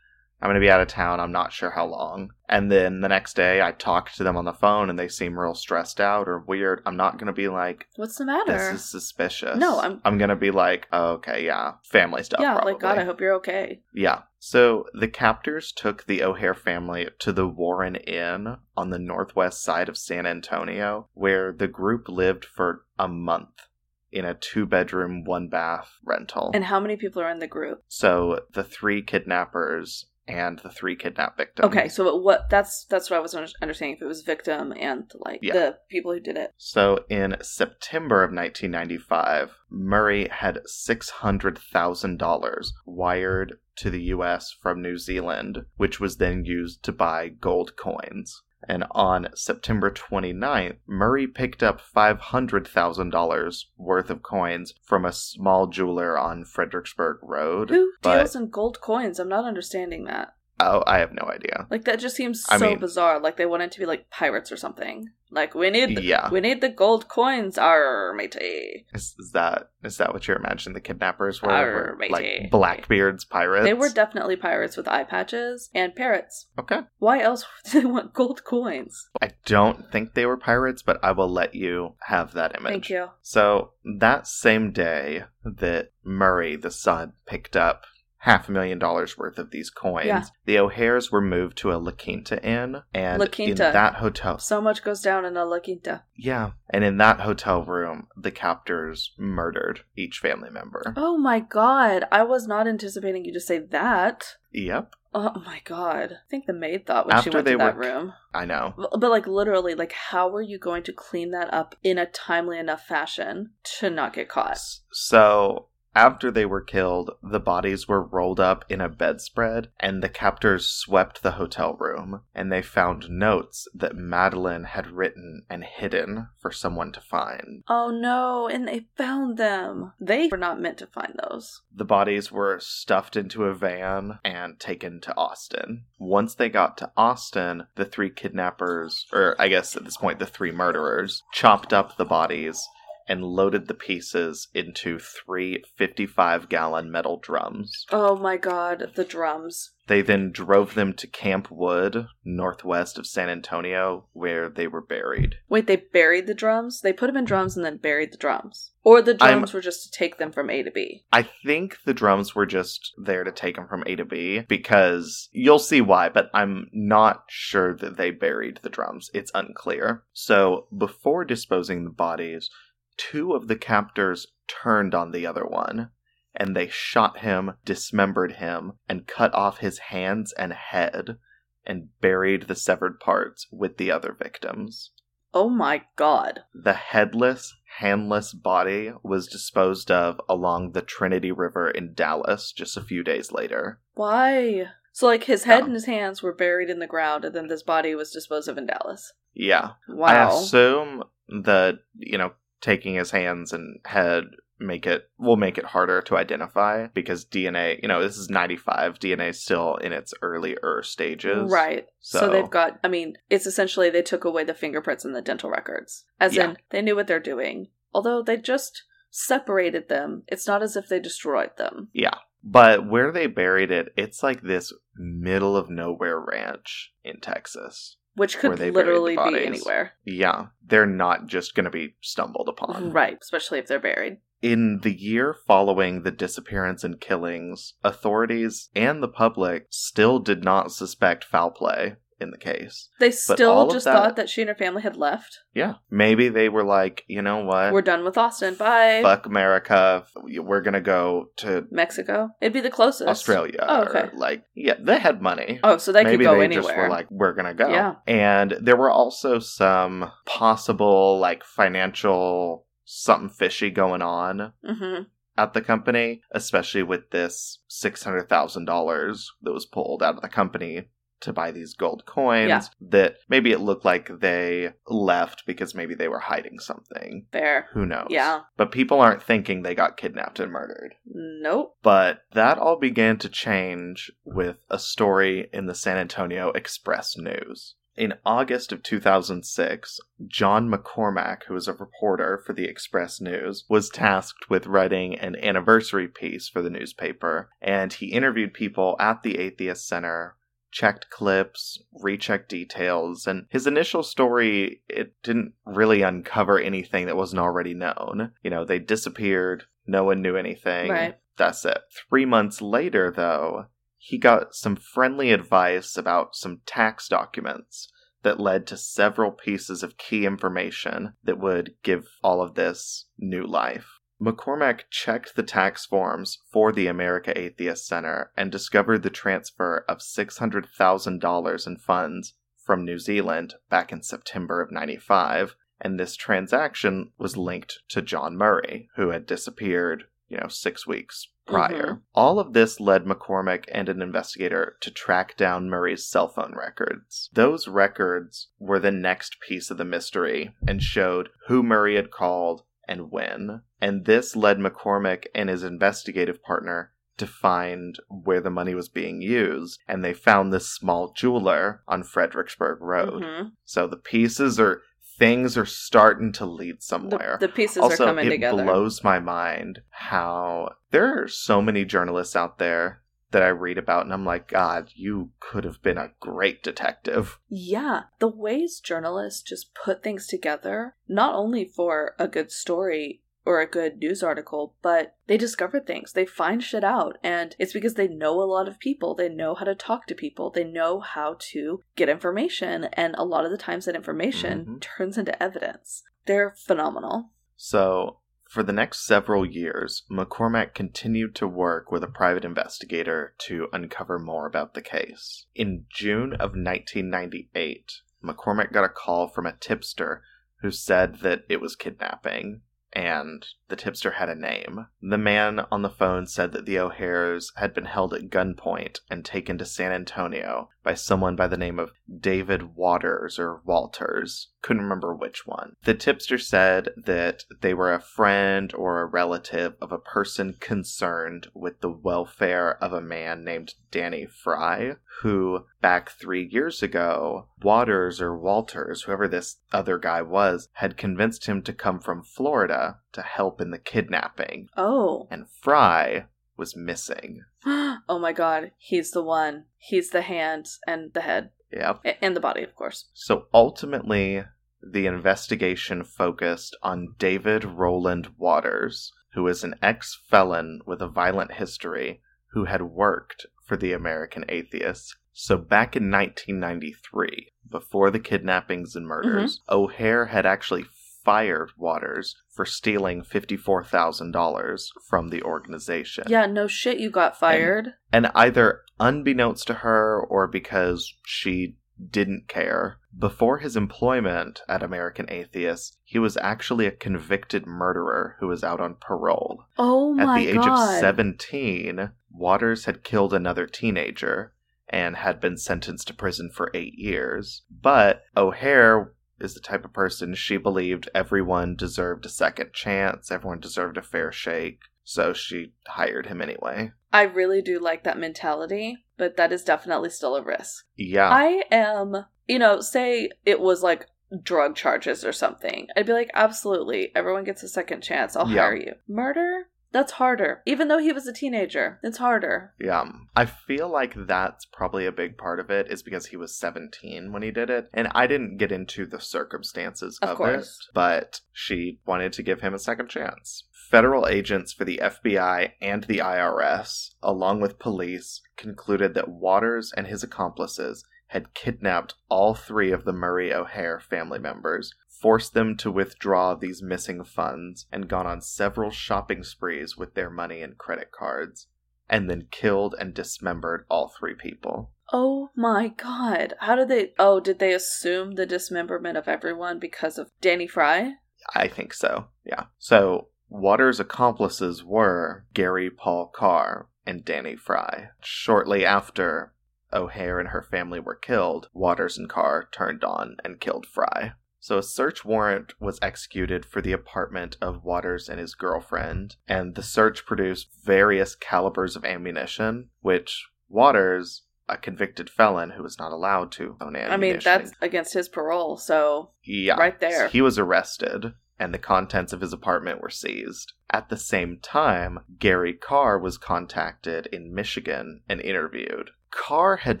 I'm going to be out of town. I'm not sure how long. And then the next day, I talk to them on the phone and they seem real stressed out or weird. I'm not going to be like, What's the matter? this is suspicious. No, I'm- I'm going to be like, oh, okay, yeah, family stuff. yeah, probably. like God, I hope you're okay. Yeah. So the captors took the O'Hair family to the Warren Inn on the northwest side of San Antonio, where the group lived for a month in a two bedroom, one bath rental. And how many people are in the group? so the three kidnappers and the three kidnapped victims. Okay, so what? That's that's what I was understanding. If it was victim and like Yeah. the people who did it. So in September of 1995, Murray had $600,000 wired to the US from New Zealand, which was then used to buy gold coins. And on September 29th, Murray picked up $500,000 worth of coins from a small jeweler on Fredericksburg Road. Who but- deals in gold coins? I'm not understanding that. Oh, I have no idea. Like that just seems I so mean- bizarre. Like they wanted to be like pirates or something. Like we need, the, Yeah. we need the gold coins, our matey. Is, is that is that what you're imagining the kidnappers were? Arr, Were, matey. like Blackbeard's pirates? They were definitely pirates with eye patches and parrots. Okay. Why else would they want gold coins? I don't think they were pirates, but I will let you have that image. Thank you. So that same day that Murray, the son, picked up half a million dollars worth of these coins, Yeah. the O'Hairs were moved to a La Quinta Inn, and La in Quinta. that hotel, So much goes down in a La Quinta. yeah, and in that hotel room, the captors murdered each family member. Oh my god! I was not anticipating you to say that. Yep, Oh my god! I think the maid thought when she went to that were- room. I know. But but, like literally, like how are you going to clean that up in a timely enough fashion to not get caught? So after they were killed, the bodies were rolled up in a bedspread, and the captors swept the hotel room, and they found notes that Madalyn had written and hidden for someone to find. Oh no! And they found them. They were not meant to find those. The bodies were stuffed into a van and taken to Austin. Once they got to Austin, the three kidnappers, or I guess at this point, the three murderers, chopped up the bodies and loaded the pieces into three 55 gallon metal drums. Oh my god! The drums. They then drove them to Camp Wood, northwest of San Antonio, where they were buried. Wait, they buried the drums? They put them in drums and then buried the drums, or the I'm- drums were just to take them from A to B. I think the drums were just there to take them from A to B because you'll see why, but I'm not sure that they buried the drums. It's unclear. So, before disposing the bodies, two of the captors turned on the other one and they shot him, dismembered him, and cut off his hands and head and buried the severed parts with the other victims. Oh my god! The headless, handless body was disposed of along the Trinity River in Dallas just a few days later. Why? So like his head Yeah. and his hands were buried in the ground, and then this body was disposed of in Dallas. Yeah. Wow. I assume that, you know, taking his hands and head make it will make it harder to identify because DNA, you know, this is 95, DNA is still in its earlier stages. Right. So, So- they've got, I mean, it's essentially they took away the fingerprints and the dental records. As Yeah. in, they knew what they're doing. Although they just separated them. It's not as if they destroyed them. Yeah. But where they buried it, it's like this middle of nowhere ranch in Texas. Which could they buried the literally be anywhere. Yeah, they're not just going to be stumbled upon. Right. Especially if they're buried. In the year following the disappearance and killings, authorities and the public still did not suspect foul play in the case. They still just that- thought that she and her family had left. Yeah. Maybe they were like, you know what? We're done with Austin. Bye. Fuck America. We're going to go to Mexico. It'd be the closest. Australia. Oh, okay. like, yeah, they had money. Oh, so they Maybe could go they anywhere. just were like, we're gonna go. Yeah. And there were also some possible like financial something fishy going on hmm at the company, especially with this six hundred thousand dollars that was pulled out of the company to buy these gold coins. Yeah. That maybe it looked like they left because maybe they were hiding something. Fair. Who knows? Yeah. But people aren't thinking they got kidnapped and murdered. Nope. But that all began to change with a story in the San Antonio Express News. In August of 2006, John McCormack, who was a reporter for the Express News, was tasked with writing an anniversary piece for the newspaper, and he interviewed people at the Atheist Center checked clips, rechecked details, and his initial story, it didn't really uncover anything that wasn't already known. You know, they disappeared, no one knew anything. Right. That's it. Three months later, though, he got some friendly advice about some tax documents that led to several pieces of key information that would give all of this new life. McCormack checked the tax forms for the America Atheist Center and discovered the transfer of $600,000 in funds from New Zealand back in September of 95, and this transaction was linked to John Murray, who had disappeared, you know, six weeks prior. Mhm. All of this led McCormack and an investigator to track down Murray's cell phone records. Those records were the next piece of the mystery and showed who Murray had called and when. And this led McCormack and his investigative partner to find where the money was being used, and they found this small jeweler on Fredericksburg Road. Mhm. So the pieces are things are starting to lead The, somewhere the pieces also, are coming it together. It blows my mind how there are so many journalists out there that I read about, and I'm like, God, you could have been a great detective. Yeah, the ways journalists just put things together, not only for a good story or a good news article, but they discover things. They find shit out. And it's because they know a lot of people. They know how to talk to people. They know how to get information. And a lot of the times that information Mhm. turns into evidence. They're phenomenal. So, for the next several years, McCormack continued to work with a private investigator to uncover more about the case. In June of 1998, McCormack got a call from a tipster who said that it was kidnapping, and the tipster had a name. The man on the phone said that the O'Hairs had been held at gunpoint and taken to San Antonio by someone by the name of David Waters or Walters. Couldn't remember which one. The tipster said that they were a friend or a relative of a person concerned with the welfare of a man named Danny Fry, who back three years ago, Waters or Walters, whoever this other guy was, had convinced him to come from Florida to help in the kidnapping. Oh. And Fry was missing. oh my god. He's the one. He's the hand and the head. Yep. And the body, of course. So ultimately, the investigation focused on David Roland Waters, who is an ex felon with a violent history who had worked for the American Atheists. So back in 1993, before the kidnappings and murders, mm-hmm. O'Hair had actually fired Waters for stealing $54,000 from the organization. Yeah, no shit, you got fired. And either unbeknownst to her or because she didn't care, before his employment at American Atheists, he was actually a convicted murderer who was out on parole. oh my god. At the age god. of 17, Waters had killed another teenager and had been sentenced to prison for eight years. But O'Hair is the type of person she believed everyone deserved a second chance, everyone deserved a fair shake, so she hired him anyway. I really do like that mentality, but that is definitely still a risk. Yeah. I am, you know, say it was like drug charges or something. I'd be like, absolutely, everyone gets a second chance. I'll Yeah. hire you. Murder? That's harder. Even though he was a teenager, it's harder. Yeah. I feel like that's probably a big part of it is because he was 17 when he did it. And I didn't get into the circumstances Of of, course. it, but she wanted to give him a second chance. Federal agents for the FBI and the IRS, along with police, concluded that Waters and his accomplices had kidnapped all three of the Murray O'Hair family members, forced them to withdraw these missing funds, and gone on several shopping sprees with their money and credit cards, and then killed and dismembered all three people. Oh my god. How did they. Oh, did they assume the dismemberment of everyone because of Danny Fry? I think so, yeah. So, Waters' accomplices were Gary Paul Karr and Danny Fry. Shortly after O'Hair and her family were killed, Waters and Karr turned on and killed Fry. So a search warrant was executed for the apartment of Waters and his girlfriend, and the search produced various calibers of ammunition, which Waters a convicted felon who was not allowed to own ammunition. I mean, that's against his parole, so yeah, right there. He was arrested and the contents of his apartment were seized. At the same time, Gary Karr was contacted in Michigan and interviewed. Karr had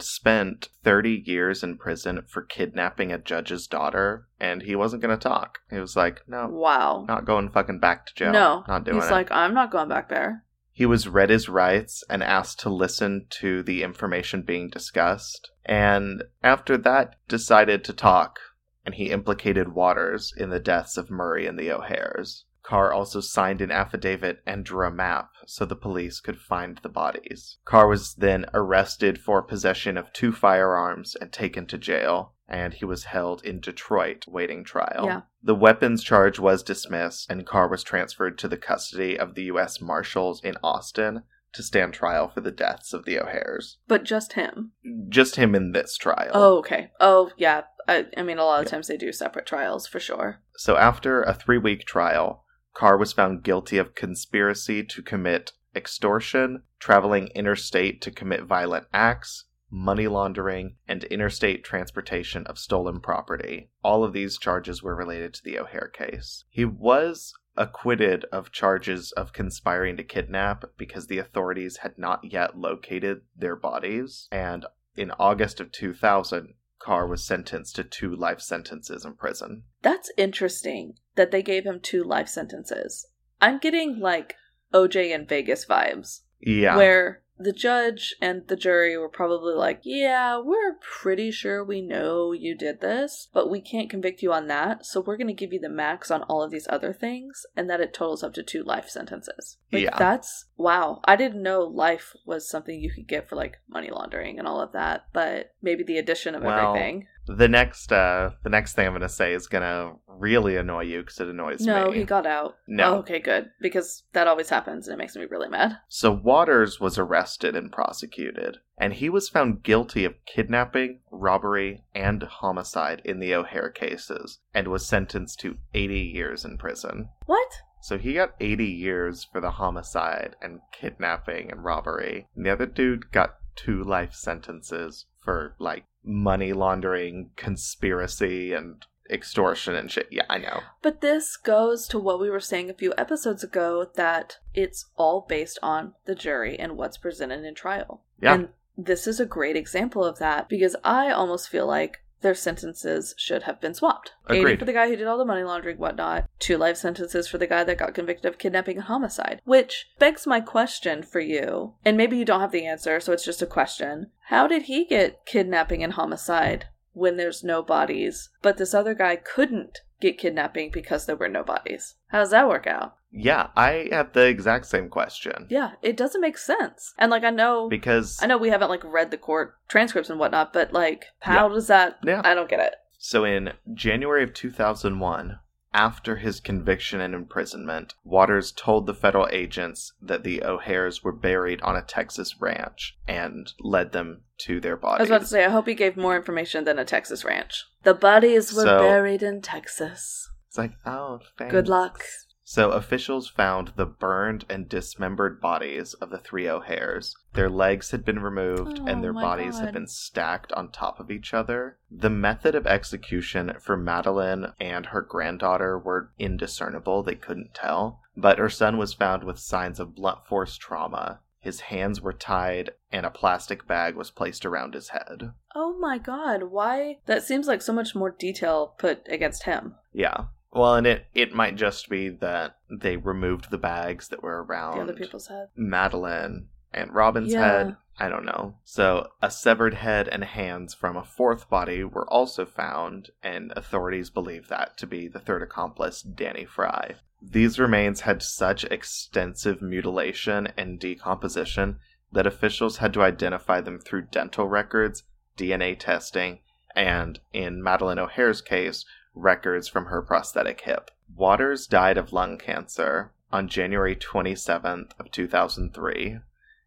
spent 30 years in prison for kidnapping a judge's daughter, and he wasn't going to talk. He was like, no, wow. not going fucking back to jail. No, not doing He's it. He's like, I'm not going back there. He was read his rights and asked to listen to the information being discussed. And after that, decided to talk, and he implicated Waters in the deaths of Murray and the O'Hairs. Karr also signed an affidavit and drew a map so the police could find the bodies. Karr was then arrested for possession of two firearms and taken to jail, and he was held in Detroit waiting trial. Yeah. The weapons charge was dismissed, and Karr was transferred to the custody of the U.S. Marshals in Austin to stand trial for the deaths of the O'Hairs. But just him. Just him in this trial. Oh, okay. Oh, yeah. I, I mean, a lot of Yeah. times they do separate trials for sure. So after a three week trial, Karr was found guilty of conspiracy to commit extortion, traveling interstate to commit violent acts, money laundering, and interstate transportation of stolen property. All of these charges were related to the O'Hair case. He was acquitted of charges of conspiring to kidnap because the authorities had not yet located their bodies, and in August of 2000, Karr was sentenced to two life sentences in prison. That's interesting that they gave him two life sentences. I'm getting like OJ and Vegas vibes, Yeah. where the judge and the jury were probably like, Yeah, we're pretty sure we know you did this, but we can't convict you on that, so we're going to give you the max on all of these other things, and that it totals up to two life sentences. Like, Yeah. that's wow. I didn't know life was something you could get for like money laundering and all of that, but maybe the addition of Well, everything. The next uh the next thing I'm going to say is going to really annoy you cuz it annoys No, me. No, he got out. No. Oh, okay, good. Because that always happens and it makes me really mad. So Waters was arrested and prosecuted, and he was found guilty of kidnapping, robbery, and homicide in the O'Hair cases and was sentenced to 80 years in prison. What? So he got 80 years for the homicide and kidnapping and robbery. And the other dude got two life sentences for like money laundering, conspiracy, and extortion and shit. Yeah, I know. But this goes to what we were saying a few episodes ago that it's all based on the jury and what's presented in trial. Yeah. And this is a great example of that because I almost feel like their sentences should have been swapped. 80 for the guy who did all the money laundering, whatnot. Two life sentences for the guy that got convicted of kidnapping and homicide. Which begs my question for you, and maybe you don't have the answer, so it's just a question. How did he get kidnapping and homicide when there's no bodies, but this other guy couldn't get kidnapping because there were no bodies? How does that work out? Yeah, I have the exact same question. Yeah, it doesn't make sense. And like I know Because I know we haven't like read the court transcripts and whatnot, but like how does that Yeah. I don't get it. So in January of 2001, after his conviction and imprisonment, Waters told the federal agents that the O'Hairs were buried on a Texas ranch and led them to their bodies. I was about to say I hope he gave more information than a Texas ranch. The bodies were So- buried in Texas. It's like, oh, thanks. Good luck. So officials found the burned and dismembered bodies of the three O'Hairs. Their legs had been removed Oh and their oh bodies God. had been stacked on top of each other. The method of execution for Madalyn and her granddaughter were indiscernible, they couldn't tell, but her son was found with signs of blunt force trauma. His hands were tied and a plastic bag was placed around his head. Oh my god, why? That seems like so much more detail put against him. Yeah. Well, and it, it might just be that they removed the bags that were around The other people's head. Madalyn and Robin's Yeah. head. I don't know. So, a severed head and hands from a fourth body were also found, and authorities believe that to be the third accomplice, Danny Fry. These remains had such extensive mutilation and decomposition that officials had to identify them through dental records, DNA testing, and, in Madalyn O'Hair's case, records from her prosthetic hip. Waters died of lung cancer on January 27th of 2003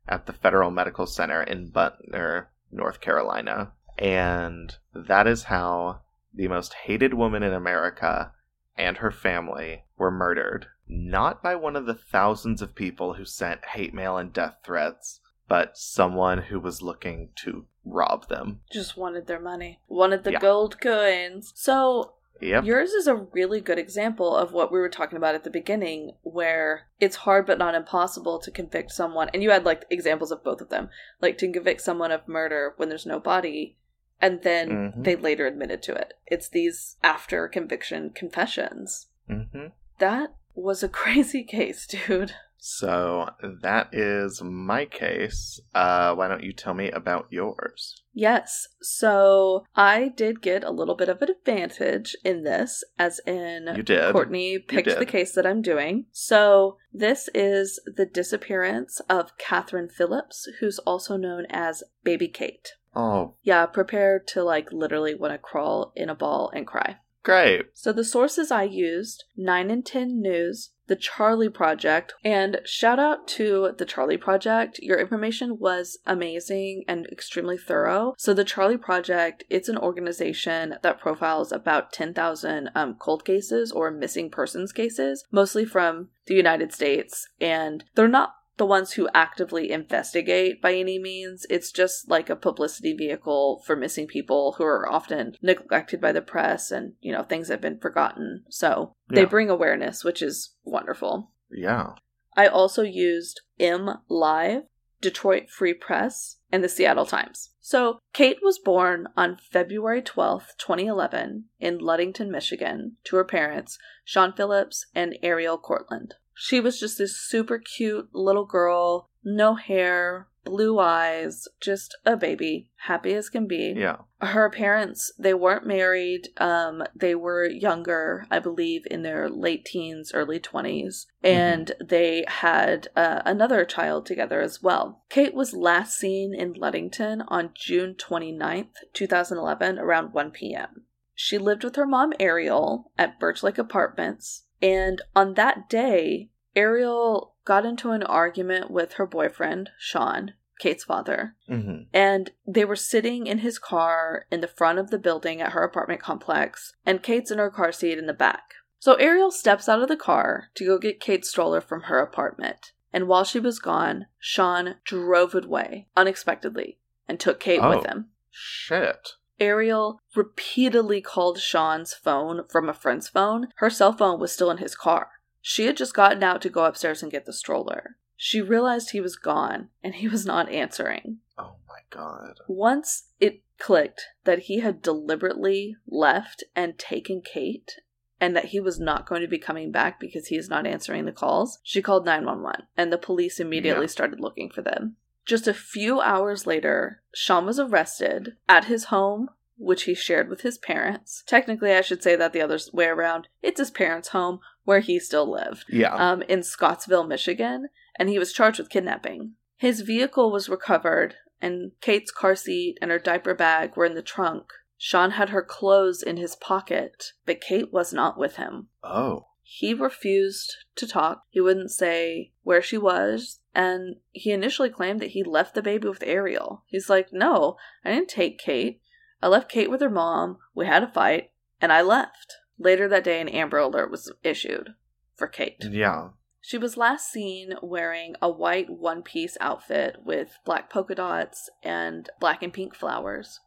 at the Federal Medical Center in Butner, North Carolina. And that is how the most hated woman in America and her family were murdered. Not by one of the thousands of people who sent hate mail and death threats, but someone who was looking to rob them. Just wanted their money. Wanted the Yeah. gold coins. So Yep. Yours is a really good example of what we were talking about at the beginning, where it's hard but not impossible to convict someone. And you had like examples of both of them, like to convict someone of murder when there's no body, and then Mhm. they later admitted to it. It's these after conviction confessions. hmm That was a crazy case, dude. So that is my case. Uh, why don't you tell me about yours? Yes. So I did get a little bit of an advantage in this, as in You did. Courtney picked the did. case that I'm doing. So this is the disappearance of Catherine Phillips, who's also known as Baby Kate. Oh, Yeah, prepare to like literally want to crawl in a ball and cry. Great. So the sources I used 9 and 10 News, The Charlie Project, and shout out to The Charlie Project. Your information was amazing and extremely thorough. So The Charlie Project, it's an organization that profiles about 10,000 um, cold cases or missing persons cases, mostly from the United States, and they're not the ones who actively investigate by any means. It's just like a publicity vehicle for missing people who are often neglected by the press and, you know, things have been forgotten. So they Yeah. bring awareness, which is wonderful. Yeah. I also used M Live, Detroit Free Press, and the Seattle Times. So, Kate was born on February 12th, 2011, in Ludington, Michigan, to her parents, Sean Phillips and Ariel Cortland. She was just this super cute little girl, no hair, blue eyes, just a baby, happy as can be. Yeah. her parents they weren't married um they were younger i believe in their late teens early 20s and they had uh, another child together as well. Kate was last seen in ludington on june 29th 2011 around 1 p.m she lived with her mom ariel at birch lake apartments and on that day ariel got into an argument with her boyfriend sean kate's father hmm and they were sitting in his car in the front of the building at her apartment complex, and Kate's in her car seat in the back. So Ariel steps out of the car to go get Kate's stroller from her apartment. And while she was gone, Sean drove away unexpectedly and took Kate Oh. with him. Shit. Ariel repeatedly called Sean's phone from a friend's phone. Her cell phone was still in his car. She had just gotten out to go upstairs and get the stroller. She realized he was gone and he was not answering. Oh my god. Once it clicked that he had deliberately left and taken Kate and that he was not going to be coming back because he is not answering the calls, she called 911 and the police immediately Yeah. started looking for them. Just a few hours later, Sean was arrested at his home, which he shared with his parents. Technically, I should say that the other way around. It's his parents' home where he still lived Yeah. um, in Scottville, Michigan, and he was charged with kidnapping. His vehicle was recovered, and Kate's car seat and her diaper bag were in the trunk. Sean had her clothes in his pocket, but Kate was not with him. oh. He refused to talk. He wouldn't say where she was, and he initially claimed that he left the baby with Ariel. He's like, No, I didn't take Kate. I left Kate with her mom. We had a fight, and I left. Later that day, an Amber Alert was issued for Kate. Yeah. She was last seen wearing a white one piece outfit with black polka dots and black and pink flowers.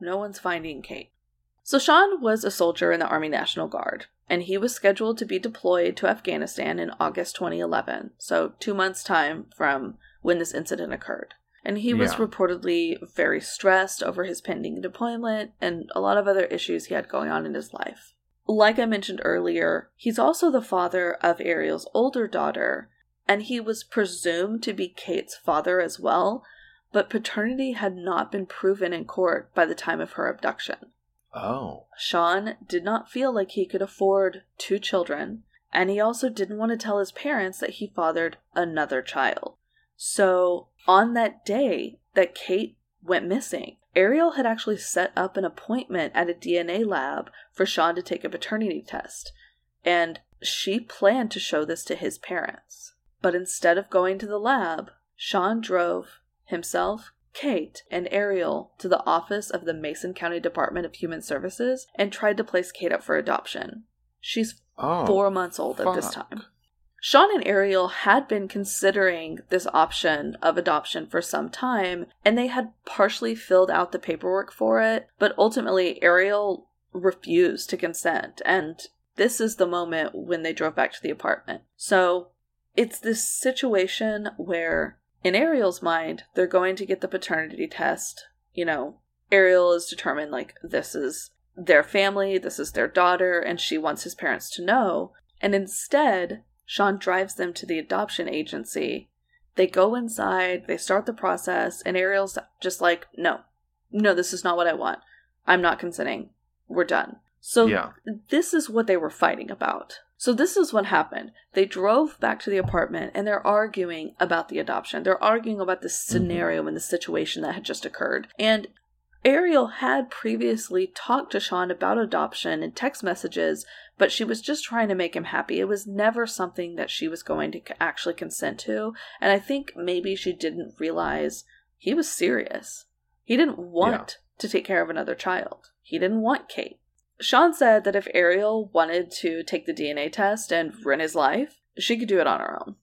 No one's finding Kate. So, Sean was a soldier in the Army National Guard, and he was scheduled to be deployed to Afghanistan in August 2011, so two months' time from when this incident occurred. And he was Yeah. reportedly very stressed over his pending deployment and a lot of other issues he had going on in his life. Like I mentioned earlier, he's also the father of Ariel's older daughter, and he was presumed to be Kate's father as well, but paternity had not been proven in court by the time of her abduction. Oh. Sean did not feel like he could afford two children, and he also didn't want to tell his parents that he fathered another child. So, on that day that Kate went missing, Ariel had actually set up an appointment at a DNA lab for Sean to take a paternity test, and she planned to show this to his parents. But instead of going to the lab, Sean drove himself, Kate, and Ariel to the office of the Mason County Department of Human Services and tried to place Kate up for adoption. She's Oh. four months old at this time. Sean and Ariel had been considering this option of adoption for some time, and they had partially filled out the paperwork for it, but ultimately Ariel refused to consent, and this is the moment when they drove back to the apartment. So it's this situation where, in Ariel's mind, they're going to get the paternity test. You know, Ariel is determined, like, this is their family, this is their daughter, and she wants his parents to know. And instead, Sean drives them to the adoption agency. They go inside, they start the process, and Ariel's just like, no, no, this is not what I want. I'm not consenting. We're done. So Yeah. this is what they were fighting about. So this is what happened. They drove back to the apartment and they're arguing about the adoption. They're arguing about the mm-hmm. scenario and the situation that had just occurred. And Ariel had previously talked to Sean about adoption in text messages, but she was just trying to make him happy. It was never something that she was going to actually consent to. And I think maybe she didn't realize he was serious. He didn't want to take care of another child. He didn't want Kate. Sean said that if Ariel wanted to take the DNA test and ruin his life, she could do it on her own.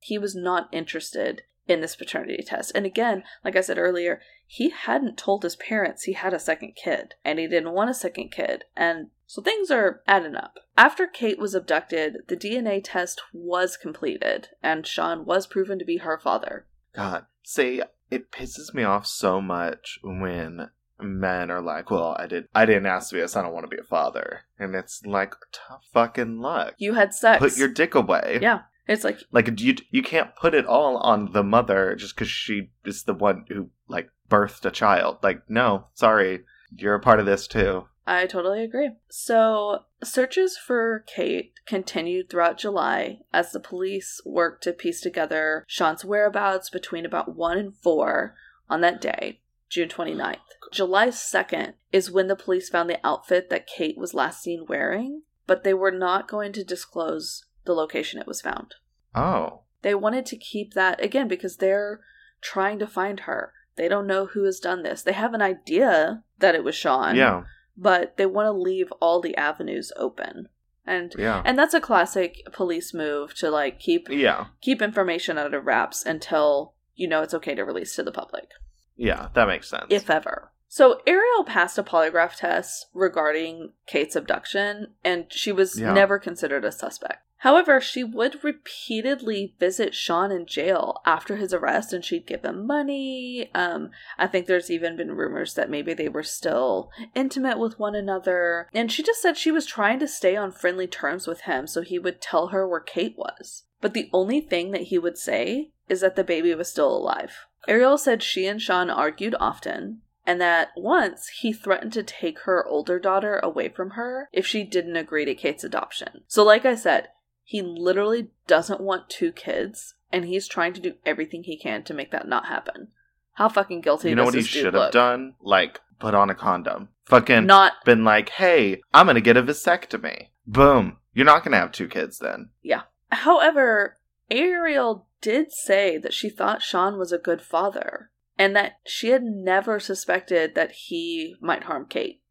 He was not interested in this paternity test. And again, like I said earlier, he hadn't told his parents he had a second kid and he didn't want a second kid. And so things are adding up. After Kate was abducted, the DNA test was completed and Sean was proven to be her father. God, see, it pisses me off so much when men are like, "Well, I did, I didn't ask to be a son. I don't want to be a father," and it's like, tough fucking luck. You had sex. Put your dick away. Yeah. It's like Like you, you can't put it all on the mother just because she is the one who like birthed a child. Like, no, sorry, you're a part of this too. I totally agree. So, searches for Kate continued throughout July as the police worked to piece together Sean's whereabouts between about 1 and 4 on that day, June 29th. July 2nd is when the police found the outfit that Kate was last seen wearing, but they were not going to disclose the location it was found. Oh, They wanted to keep that, again, because they're trying to find her. They don't know who has done this. They have an idea that it was Sean yeah, but they want to leave all the avenues open. And yeah, and that's a classic police move to like keep yeah, keep information under wraps until you know it's okay to release to the public, yeah. That makes sense. if ever. So Ariel passed a polygraph test regarding Kate's abduction and she was Yeah. never considered a suspect. However, she would repeatedly visit Sean in jail after his arrest and she'd give him money. Um, I think there's even been rumors that maybe they were still intimate with one another. And she just said she was trying to stay on friendly terms with him so he would tell her where Kate was. But the only thing that he would say is that the baby was still alive. Ariel said she and Sean argued often, and that once he threatened to take her older daughter away from her if she didn't agree to Kate's adoption. So, like I said, he literally doesn't want two kids, and he's trying to do everything he can to make that not happen. How fucking guilty you know what he should have done? Like, put on a condom. Fucking Not been like, hey, I'm gonna get a vasectomy. Boom. You're not gonna have two kids then. Yeah. However, Ariel did say that she thought Sean was a good father and that she had never suspected that he might harm Kate.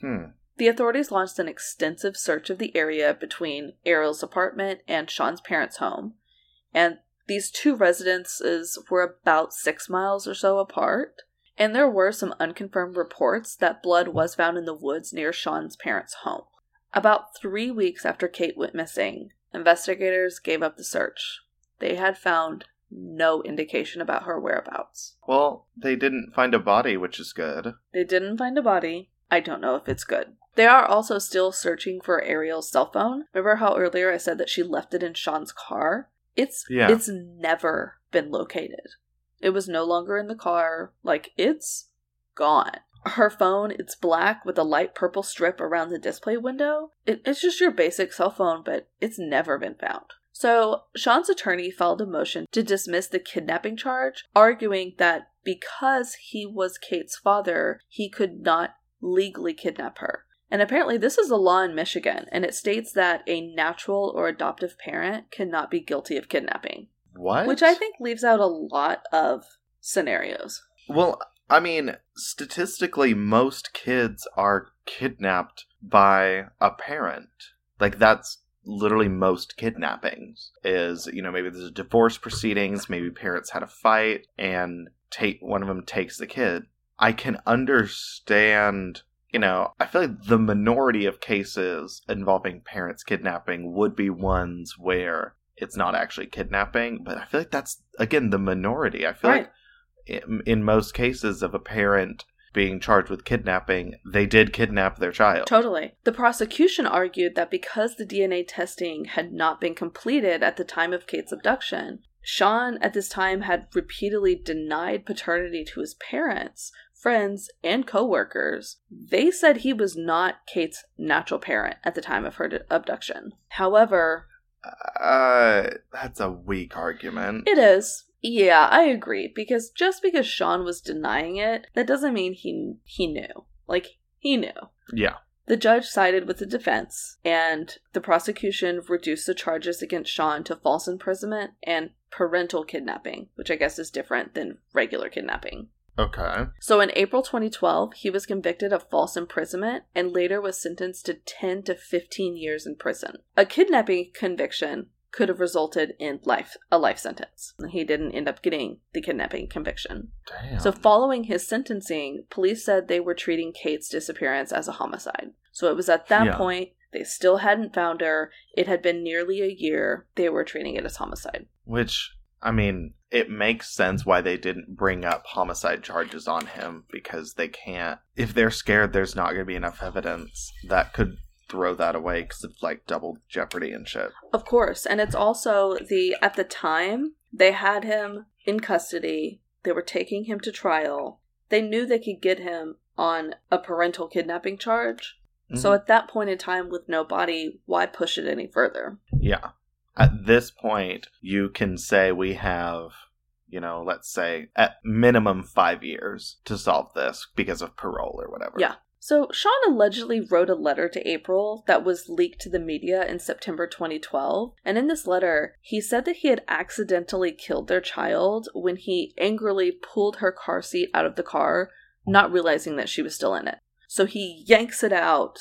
Hmm. The authorities launched an extensive search of the area between Ariel's apartment and Sean's parents' home, and these two residences were about six miles or so apart. And there were some unconfirmed reports that blood was found in the woods near Sean's parents' home. About three weeks after Kate went missing, investigators gave up the search. They had found no indication about her whereabouts. Well, they didn't find a body, which is good. They didn't find a body. I don't know if it's good. They are also still searching for Ariel's cell phone. Remember how earlier I said that she left it in Sean's car? It's Yeah. it's never been located. It was no longer in the car. Like it's gone. Her phone, it's black with a light purple strip around the display window. It, it's just your basic cell phone, but it's never been found. So, Sean's attorney filed a motion to dismiss the kidnapping charge, arguing that because he was Kate's father, he could not legally kidnap her. And apparently, this is a law in Michigan, and it states that a natural or adoptive parent cannot be guilty of kidnapping, What? which I think leaves out a lot of scenarios. Well, I mean, statistically, most kids are kidnapped by a parent. Like, that's literally most kidnappings is you know maybe there's a divorce proceedings maybe parents had a fight and take one of them takes the kid i can understand you know i feel like the minority of cases involving parents kidnapping would be ones where it's not actually kidnapping but i feel like that's again the minority i feel Right. like in, in most cases of a parent being charged with kidnapping they did kidnap their child Totally. The prosecution argued that because the DNA testing had not been completed at the time of Kate's abduction, Sean at this time had repeatedly denied paternity to his parents, friends, and coworkers. They said he was not Kate's natural parent at the time of her abduction. However, Uh, that's a weak argument. it is. Yeah, I agree because just because Sean was denying it, that doesn't mean he he knew. Like he knew. yeah. The judge sided with the defense, and the prosecution reduced the charges against Sean to false imprisonment and parental kidnapping, which I guess is different than regular kidnapping. Okay. So in April 2012, he was convicted of false imprisonment and later was sentenced to 10 to 15 years in prison. A kidnapping conviction could have resulted in life a life sentence. He didn't end up getting the kidnapping conviction. Damn. So, following his sentencing, police said they were treating Kate's disappearance as a homicide. So, it was at that Yeah. point they still hadn't found her. It had been nearly a year. They were treating it as homicide. Which, I mean, it makes sense why they didn't bring up homicide charges on him because they can't. If they're scared there's not going to be enough evidence, that could throw that away because of like double jeopardy and shit. Of course. And it's also the, at the time, they had him in custody. They were taking him to trial. They knew they could get him on a parental kidnapping charge. So, Mhm. at that point in time, with no body, why push it any further? yeah. At this point, you can say we have, you know, let's say at minimum five years to solve this because of parole or whatever. Yeah. So, Sean allegedly wrote a letter to April that was leaked to the media in September 2012. And in this letter, he said that he had accidentally killed their child when he angrily pulled her car seat out of the car, not realizing that she was still in it. So, he yanks it out.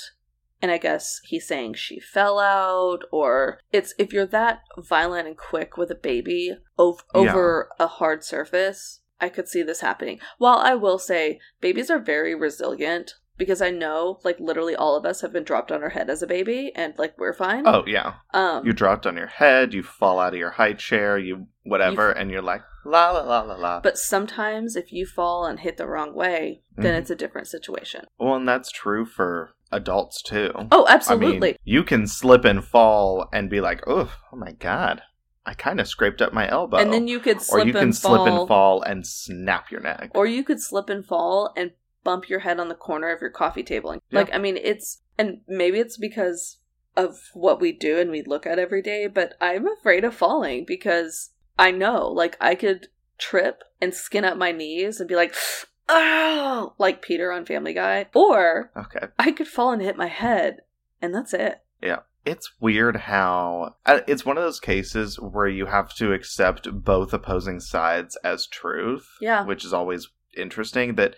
And I guess he's saying she fell out, or it's if you're that violent and quick with a baby ov- Yeah. over a hard surface, I could see this happening. While I will say, babies are very resilient because I know, like, literally all of us have been dropped on our head as a baby and, like, we're fine. Oh, yeah. um, You dropped on your head, you fall out of your high chair, you whatever, and you're like, la la la la la. but sometimes if you fall and hit the wrong way, then Mhm. it's a different situation. well, and that's true for adults too. Oh, I absolutely. mean, you can slip and fall and be like, oh, oh my god, I kind of scraped up my elbow. and then you could or slip you can and slip and fall and snap your neck. or you could slip and fall and bump your head on the corner of your coffee table. Yeah. Like, I mean, it's and maybe it's because of what we do and we look at every day, but I'm afraid of falling because I know, like, I could trip and skin up my knees and be like, oh, like Peter on Family Guy, or okay. I could fall and hit my head, and that's it. Yeah. It's weird how uh, it's one of those cases where you have to accept both opposing sides as truth, Yeah. which is always interesting. That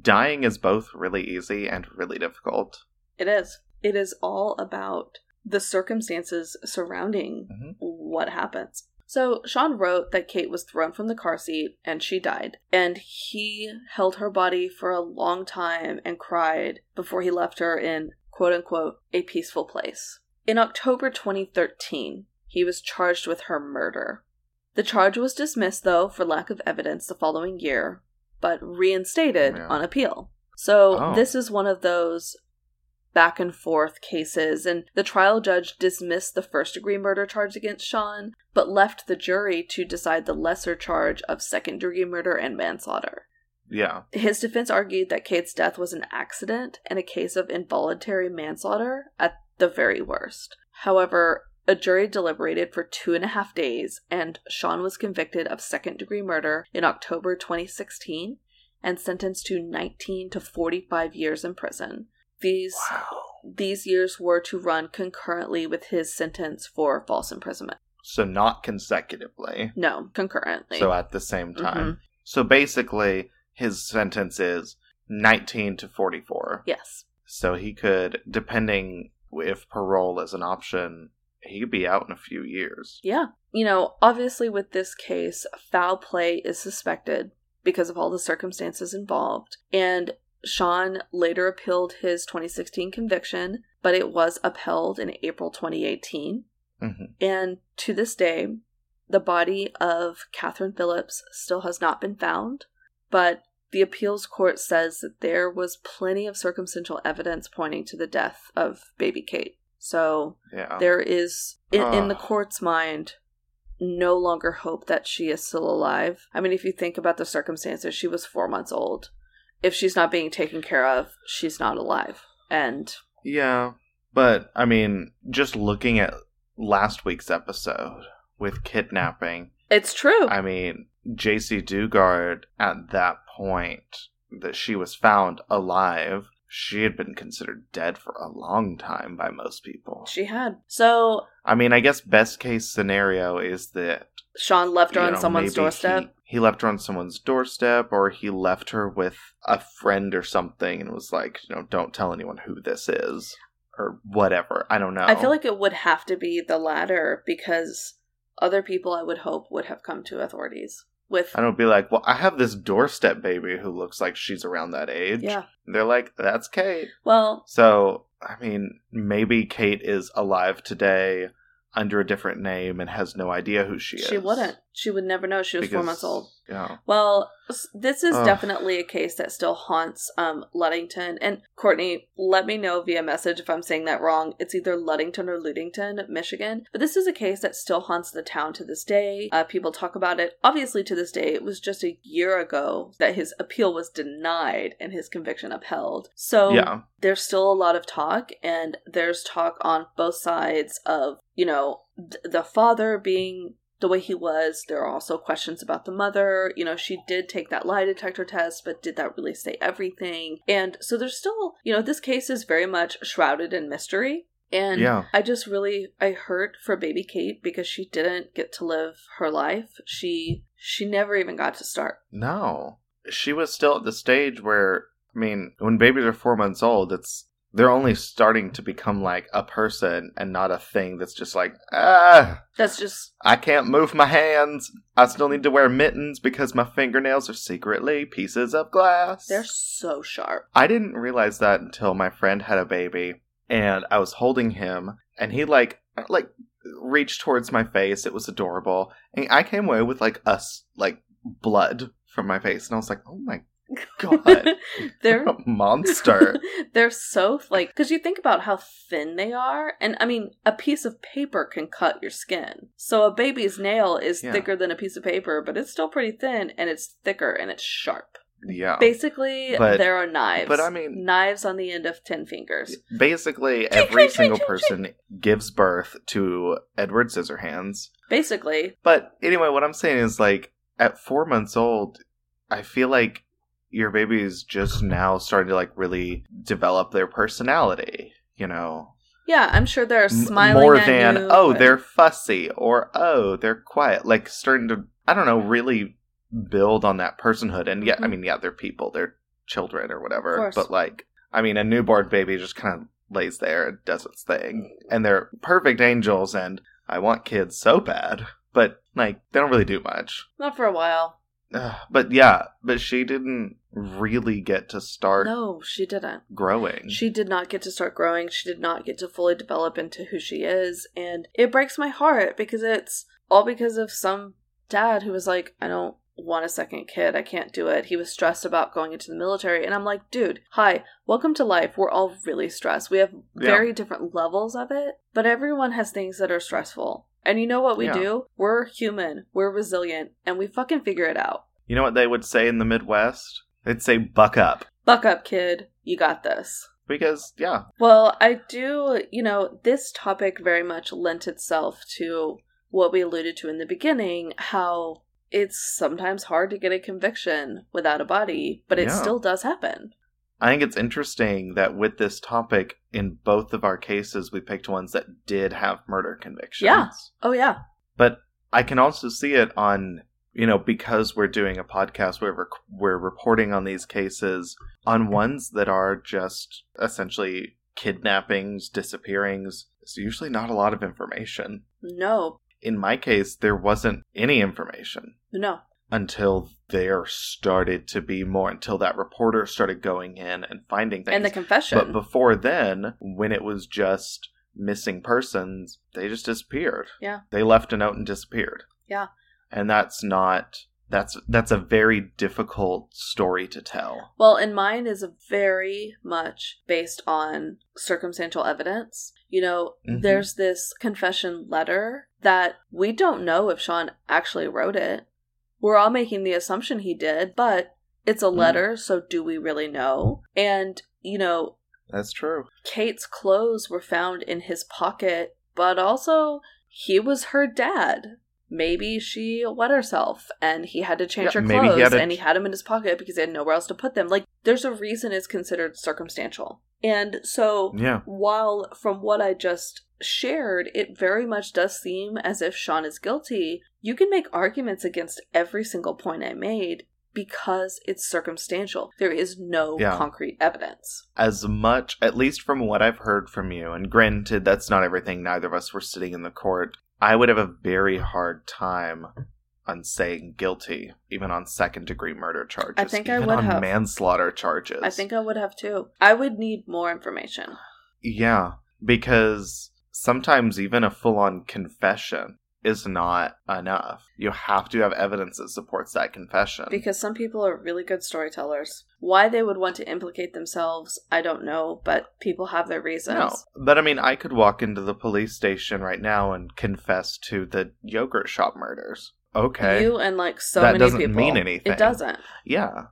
dying is both really easy and really difficult. It is. It is all about the circumstances surrounding Mhm. what happens. So, Sean wrote that Kate was thrown from the car seat and she died. And he held her body for a long time and cried before he left her in quote unquote a peaceful place. In October 2013, he was charged with her murder. The charge was dismissed, though, for lack of evidence the following year, but reinstated Yeah. on appeal. So, Oh. this is one of those back and forth cases, and the trial judge dismissed the first degree murder charge against Sean, but left the jury to decide the lesser charge of second degree murder and manslaughter. Yeah. His defense argued that Kate's death was an accident and a case of involuntary manslaughter at the very worst. However, a jury deliberated for two and a half days, and Sean was convicted of second degree murder in October 2016 and sentenced to 19 to 45 years in prison. These Wow. these years were to run concurrently with his sentence for false imprisonment. So not consecutively. No, concurrently. So at the same time. Mhm. So basically, his sentence is 19 to 44. yes. So he could, depending if parole is an option, he could be out in a few years. Yeah. You know, obviously, with this case, foul play is suspected because of all the circumstances involved. And Sean later appealed his 2016 conviction, but it was upheld in April 2018. hmm And to this day, the body of Katherine Phillips still has not been found, but the appeals court says that there was plenty of circumstantial evidence pointing to the death of baby Kate. So Yeah. there is, in, in the court's mind, no longer hope that she is still alive. I mean, if you think about the circumstances, she was four months old. If she's not being taken care of, she's not alive. And Yeah, but I mean, just looking at last week's episode with kidnapping, it's true. I mean, Jaycee Dugard at that point that she was found alive, she had been considered dead for a long time by most people. she had. So I mean, I guess best case scenario is that Sean left her on know, someone's doorstep. He, he left her on someone's doorstep, or he left her with a friend or something, and was like, you know, don't tell anyone who this is, or whatever. I don't know. I feel like it would have to be the latter because other people I would hope would have come to authorities with I don't be like, well, I have this doorstep baby who looks like she's around that age. Yeah. They're like, that's Kate. Well, So, I mean, maybe Kate is alive today under a different name and has no idea who she is. she wouldn't. She would never know she was four months old. Yeah. Well, this is Ugh. definitely a case that still haunts um, Luddington. And Courtney, let me know via message if I'm saying that wrong. It's either Luddington or Ludington, Michigan. But this is a case that still haunts the town to this day. Uh, people talk about it. Obviously, to this day, it was just a year ago that his appeal was denied and his conviction upheld. So Yeah. there's still a lot of talk, and there's talk on both sides of, you know, th- the father being the way he was. There are also questions about the mother. You know, she did take that lie detector test, but did that really say everything? And so there's still, you know, this case is very much shrouded in mystery. And Yeah. I just really I hurt for baby Kate because she didn't get to live her life. She she never even got to start. No. She was still at the stage where, I mean, when babies are four months old, it's they're only starting to become like a person and not a thing that's just like, ah, That's just I can't move my hands. I still need to wear mittens because my fingernails are secretly pieces of glass. they're so sharp. I didn't realize that until my friend had a baby and I was holding him and he like like reached towards my face. It was adorable. And I came away with like us like blood from my face and I was like, "Oh my god. they're a monster." they're so like because you think about how thin they are and i mean a piece of paper can cut your skin so a baby's nail is Yeah. thicker than a piece of paper but it's still pretty thin and it's thicker and it's sharp yeah. basically But- there are knives but I mean- knives on the end of 10 fingers Basically every single person gives birth to Edward Scissorhands. basically But anyway, what I'm saying is like at four months old, I feel like your baby is just now starting to like really develop their personality. You know, yeah i'm sure they're smiling more than oh and- they're fussy or oh they're quiet. Like starting to I don't know really build on that personhood. And yeah, I Mhm. mean yeah, they're people, they're children or whatever. But like I mean, a newborn baby just kind of lays there and does its thing, and they're perfect angels. And I want kids so bad, but like they don't really do much. not for a while Ugh, but yeah, but she didn't really get to start no she didn't growing. She did not get to start growing. She did not get to fully develop into who she is. And it breaks my heart because it's all because of some dad who was like, I don't want a second kid. I can't do it. He was stressed about going into the military. And I'm like, dude, hi, welcome to life. We're all really stressed. We have Yeah. very different levels of it, but everyone has things that are stressful. And you know what we Yeah. do? We're human, we're resilient, and we fucking figure it out. you know what they would say in the Midwest? They'd say "buck up" Buck up, kid. You got this. because yeah, Well, I do, you know, this topic very much lent itself to what we alluded to in the beginning how it's sometimes hard to get a conviction without a body, but it Yeah. still does happen. I think it's interesting that with this topic, in both of our cases, we picked ones that did have murder convictions. Yeah. Oh, yeah. But I can also see it on, you know, because we're doing a podcast where we're, we're reporting on these cases, on ones that are just essentially kidnappings, disappearings, It's usually not a lot of information. No, In my case, there wasn't any information no. Until there started to be more, until that reporter started going in and finding things. And the confession. But before then, when it was just missing persons, they just disappeared. Yeah. They left a note and disappeared. Yeah. And that's not that's that's a very difficult story to tell. Well, and mine is very much based on circumstantial evidence. You know, Mhm. there's this confession letter that we don't know if Sean actually wrote it. We're all making the assumption he did, but it's a Mm. letter, so do we really know? And, you know, That's true. Kate's clothes were found in his pocket, but also he was her dad. Maybe she wet herself and he had to change Yeah, her maybe he clothes a- and he had them in his pocket because he had nowhere else to put them. Like, there's a reason it's considered circumstantial. And so, Yeah. while from what I just shared, it very much does seem as if Sean is guilty, you can make arguments against every single point I made because it's circumstantial. There is no Yeah. concrete evidence. As much at least from what I've heard from you, and granted that's not everything, neither of us were sitting in the court, I would have a very hard time on saying guilty, even on second degree murder charges. I think I would on have. manslaughter charges. I think I would have too. I would need more information. Yeah, because sometimes even a full on confession is not enough. You have to have evidence that supports that confession. Because some people are really good storytellers. Why they would want to implicate themselves, I don't know, but people have their reasons. no, but I mean, I could walk into the police station right now and confess to the yogurt shop murders. Okay. You and like so That many doesn't people. mean anything. It doesn't. Yeah.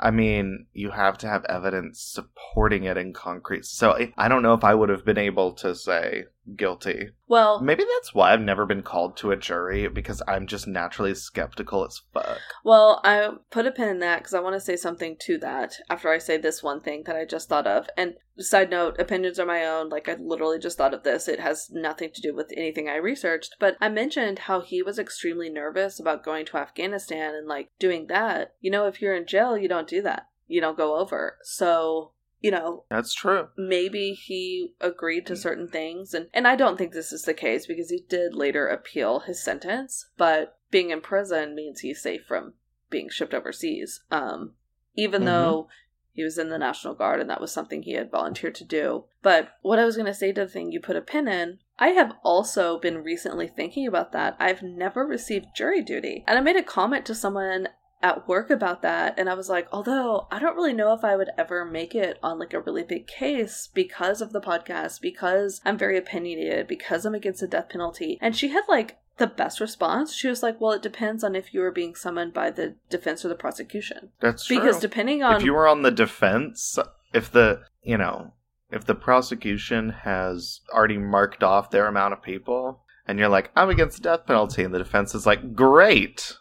I mean, you have to have evidence supporting it in concrete. So I- I don't know if I would have been able to say guilty. Well, Maybe that's why I've never been called to a jury because I'm just naturally skeptical as fuck. Well, I put a pin in that because I want to say something to that after I say this one thing that I just thought of. And side note, opinions are my own. Like, I literally just thought of this. It has nothing to do with anything I researched. But I mentioned how he was extremely nervous about going to Afghanistan and, like, doing that. You know, if you're in jail, you don't do that, you don't go over. So, you know, That's true. maybe he agreed to certain things and and I don't think this is the case because he did later appeal his sentence but being in prison means he's safe from being shipped overseas um even Mhm. though he was in the National Guard and that was something he had volunteered to do but what I was going to say to the thing you put a pin in I have also been recently thinking about that I've never received jury duty and I made a comment to someone at work about that and I was like, although I don't really know if I would ever make it on like a really big case because of the podcast, because I'm very opinionated, because I'm against the death penalty. And she had like the best response. She was like, Well, it depends on if you were being summoned by the defense or the prosecution. That's true. Because depending on if you were on the defense, if the, you know, if the prosecution has already marked off their amount of people, and you're like, I'm against the death penalty, and the defense is like, great,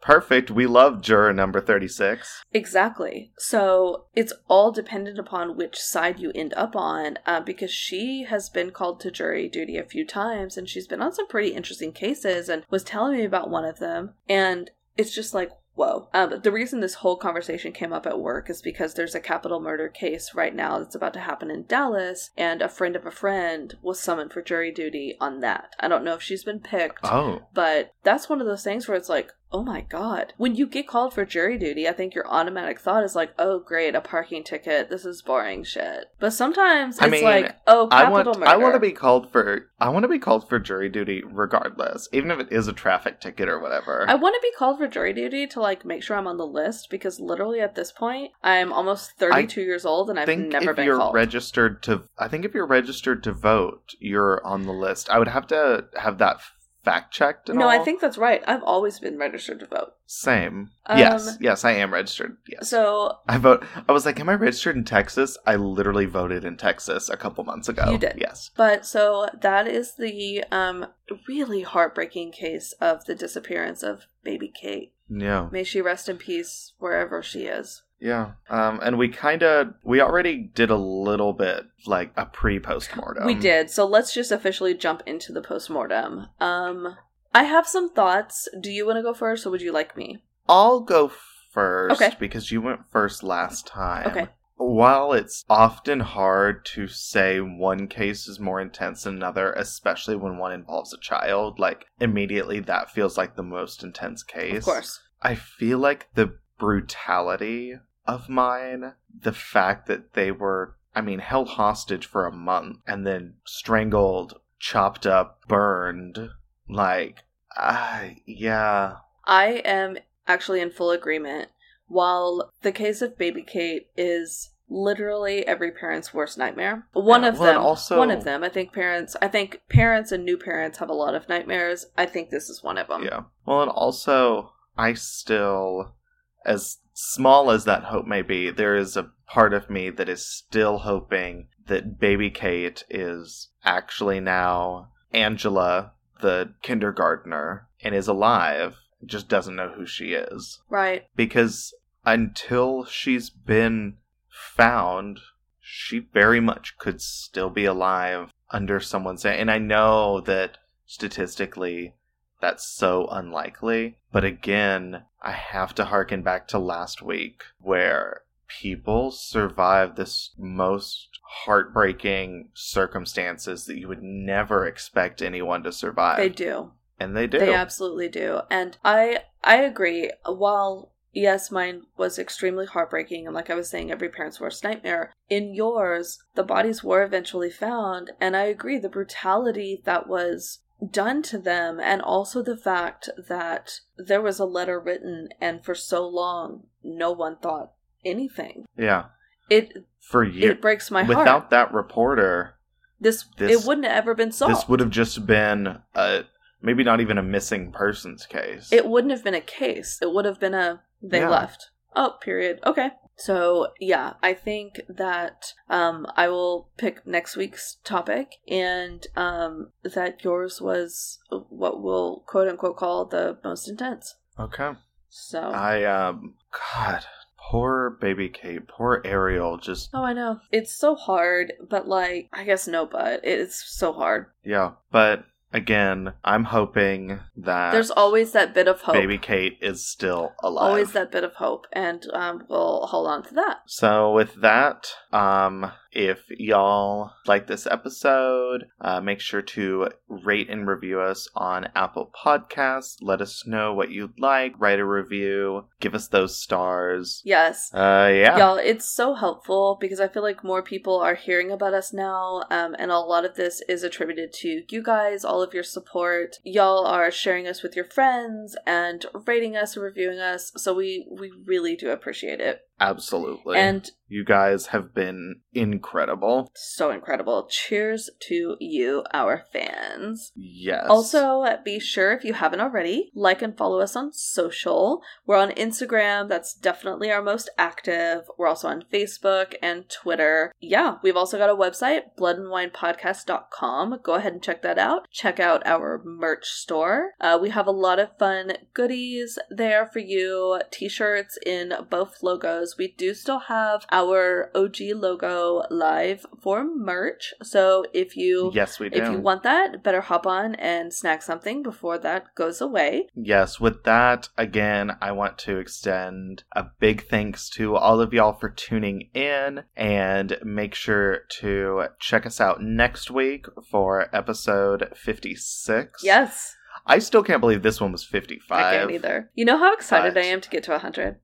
perfect, we love juror number 36. Exactly. So it's all dependent upon which side you end up on, uh, because she has been called to jury duty a few times and she's been on some pretty interesting cases and was telling me about one of them. And it's just like, whoa. Um, the reason this whole conversation came up at work is because there's a capital murder case right now that's about to happen in Dallas, and a friend of a friend was summoned for jury duty on that. I don't know if she's been picked. Oh, But that's one of those things where it's like, oh my god. When you get called for jury duty, I think your automatic thought is like, oh great, a parking ticket. This is boring shit. But sometimes it's I mean, like, oh, I capital want murder. I want to be called for I want to be called for jury duty regardless, even if it is a traffic ticket or whatever. I want to be called for jury duty to like make sure I'm on the list because literally at this point I'm almost 32 years old and I've never if been you're called. registered to I think if you're registered to vote, you're on the list. I would have to have that fact checked no, all. I think that's right. I've always been registered to vote. same. Um, yes, yes, I am registered. Yes. So I vote. I was like, "Am I registered in Texas?" I literally voted in Texas a couple months ago. You did. Yes. But so that is the um really heartbreaking case of the disappearance of baby Kate. Yeah. May she rest in peace wherever she is. Yeah. Um, and we kind of we already did a little bit like a pre postmortem. we did. So let's just officially jump into the postmortem. Um I have some thoughts. Do you want to go first or would you like me? I'll go first Okay. because you went first last time. Okay. while it's often hard to say one case is more intense than another, especially when one involves a child, like immediately that feels like the most intense case. Of course. I feel like the brutality of mine, the fact that they were, I mean, held hostage for a month and then strangled, chopped up, burned, like, uh, yeah. I am actually in full agreement. While the case of Baby Kate is literally every parent's worst nightmare. One Yeah, of well, them. also- one of them. I think parents. I think parents and new parents have a lot of nightmares. I think this is one of them. Yeah. Well, and also, I still, as small as that hope may be, there is a part of me that is still hoping that baby Kate is actually now Angela, the kindergartner, and is alive, just doesn't know who she is. Right. Because until she's been found, she very much could still be alive under someone's. And I know that statistically, that's so unlikely. But again, I have to harken back to last week where people survive this most heartbreaking circumstances that you would never expect anyone to survive. They do. And they do. They absolutely do. And I I agree. While yes, mine was extremely heartbreaking and like I was saying, every parent's worst nightmare. In yours, the bodies were eventually found, and I agree the brutality that was done to them and also the fact that there was a letter written and for so long no one thought anything. yeah. It For years. it breaks my Without heart. Without that reporter, This, this- it wouldn't have ever been solved. this would have just been a maybe not even a missing persons case. It wouldn't have been a case. It would have been a they Yeah. left. Oh, period. Okay. So yeah, I think that um I will pick next week's topic and um that yours was what we'll quote unquote call the most intense. okay. So I um God, poor baby Kate, poor Ariel. Just Oh I know. It's so hard, but like I guess no but. It's so hard. yeah. But again, I'm hoping that There's always that bit of hope. baby Kate is still alive. Always that bit of hope and um we'll hold on to that. So with that, um, if y'all like this episode, uh, make sure to rate and review us on Apple Podcasts. Let us know what you'd like. Write a review. Give us those stars. Yes. Uh, yeah. Y'all, it's so helpful because I feel like more people are hearing about us now, um, and a lot of this is attributed to you guys, all of your support. Y'all are sharing us with your friends and rating us and reviewing us, so we we really do appreciate it. Absolutely. And you guys have been incredible. so incredible. Cheers to you, our fans. Yes. Also, be sure if you haven't already, like and follow us on social. We're on Instagram, that's definitely our most active. We're also on Facebook and Twitter. Yeah, we've also got a website, bloodandwinepodcast.com. Go ahead and check that out. Check out our merch store. Uh, we have a lot of fun goodies there for you, t shirts in both logos. We do still have our OG logo live for merch. So if you yes, we do. if you want that, better hop on and snag something before that goes away. Yes, with that, again, I want to extend a big thanks to all of y'all for tuning in and make sure to check us out next week for episode 56. Yes, I still can't believe this one was 55. I can't either. You know how excited But- I am to get to 100?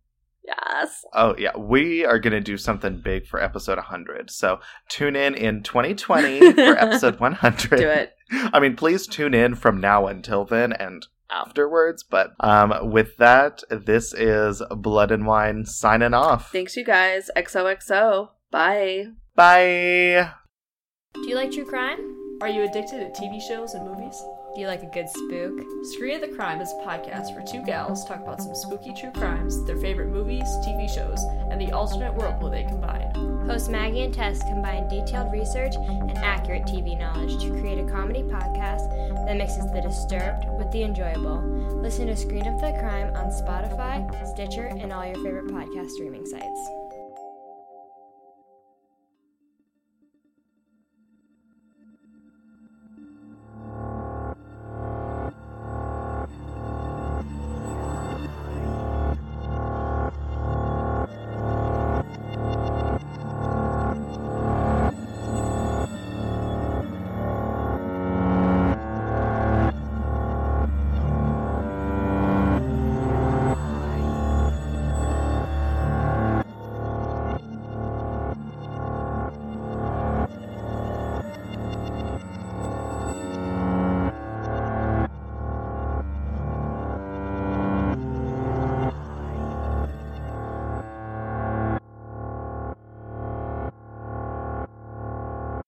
Yes. Oh, yeah. We are going to do something big for episode 100. So tune in in 2020 for episode 100. Do it. I mean, please tune in from now until then and afterwards. But um, with that, this is Blood and Wine signing off. Thanks, you guys. XOXO. Bye. Bye. Do you like true crime? Are you addicted to TV shows and movies? Do you like a good spook? Screen of the Crime is a podcast where two gals talk about some spooky true crimes, their favorite movies, TV shows, and the alternate world where they combine. Host Maggie and Tess combine detailed research and accurate TV knowledge to create a comedy podcast that mixes the disturbed with the enjoyable. Listen to Screen of the Crime on Spotify, Stitcher, and all your favorite podcast streaming sites.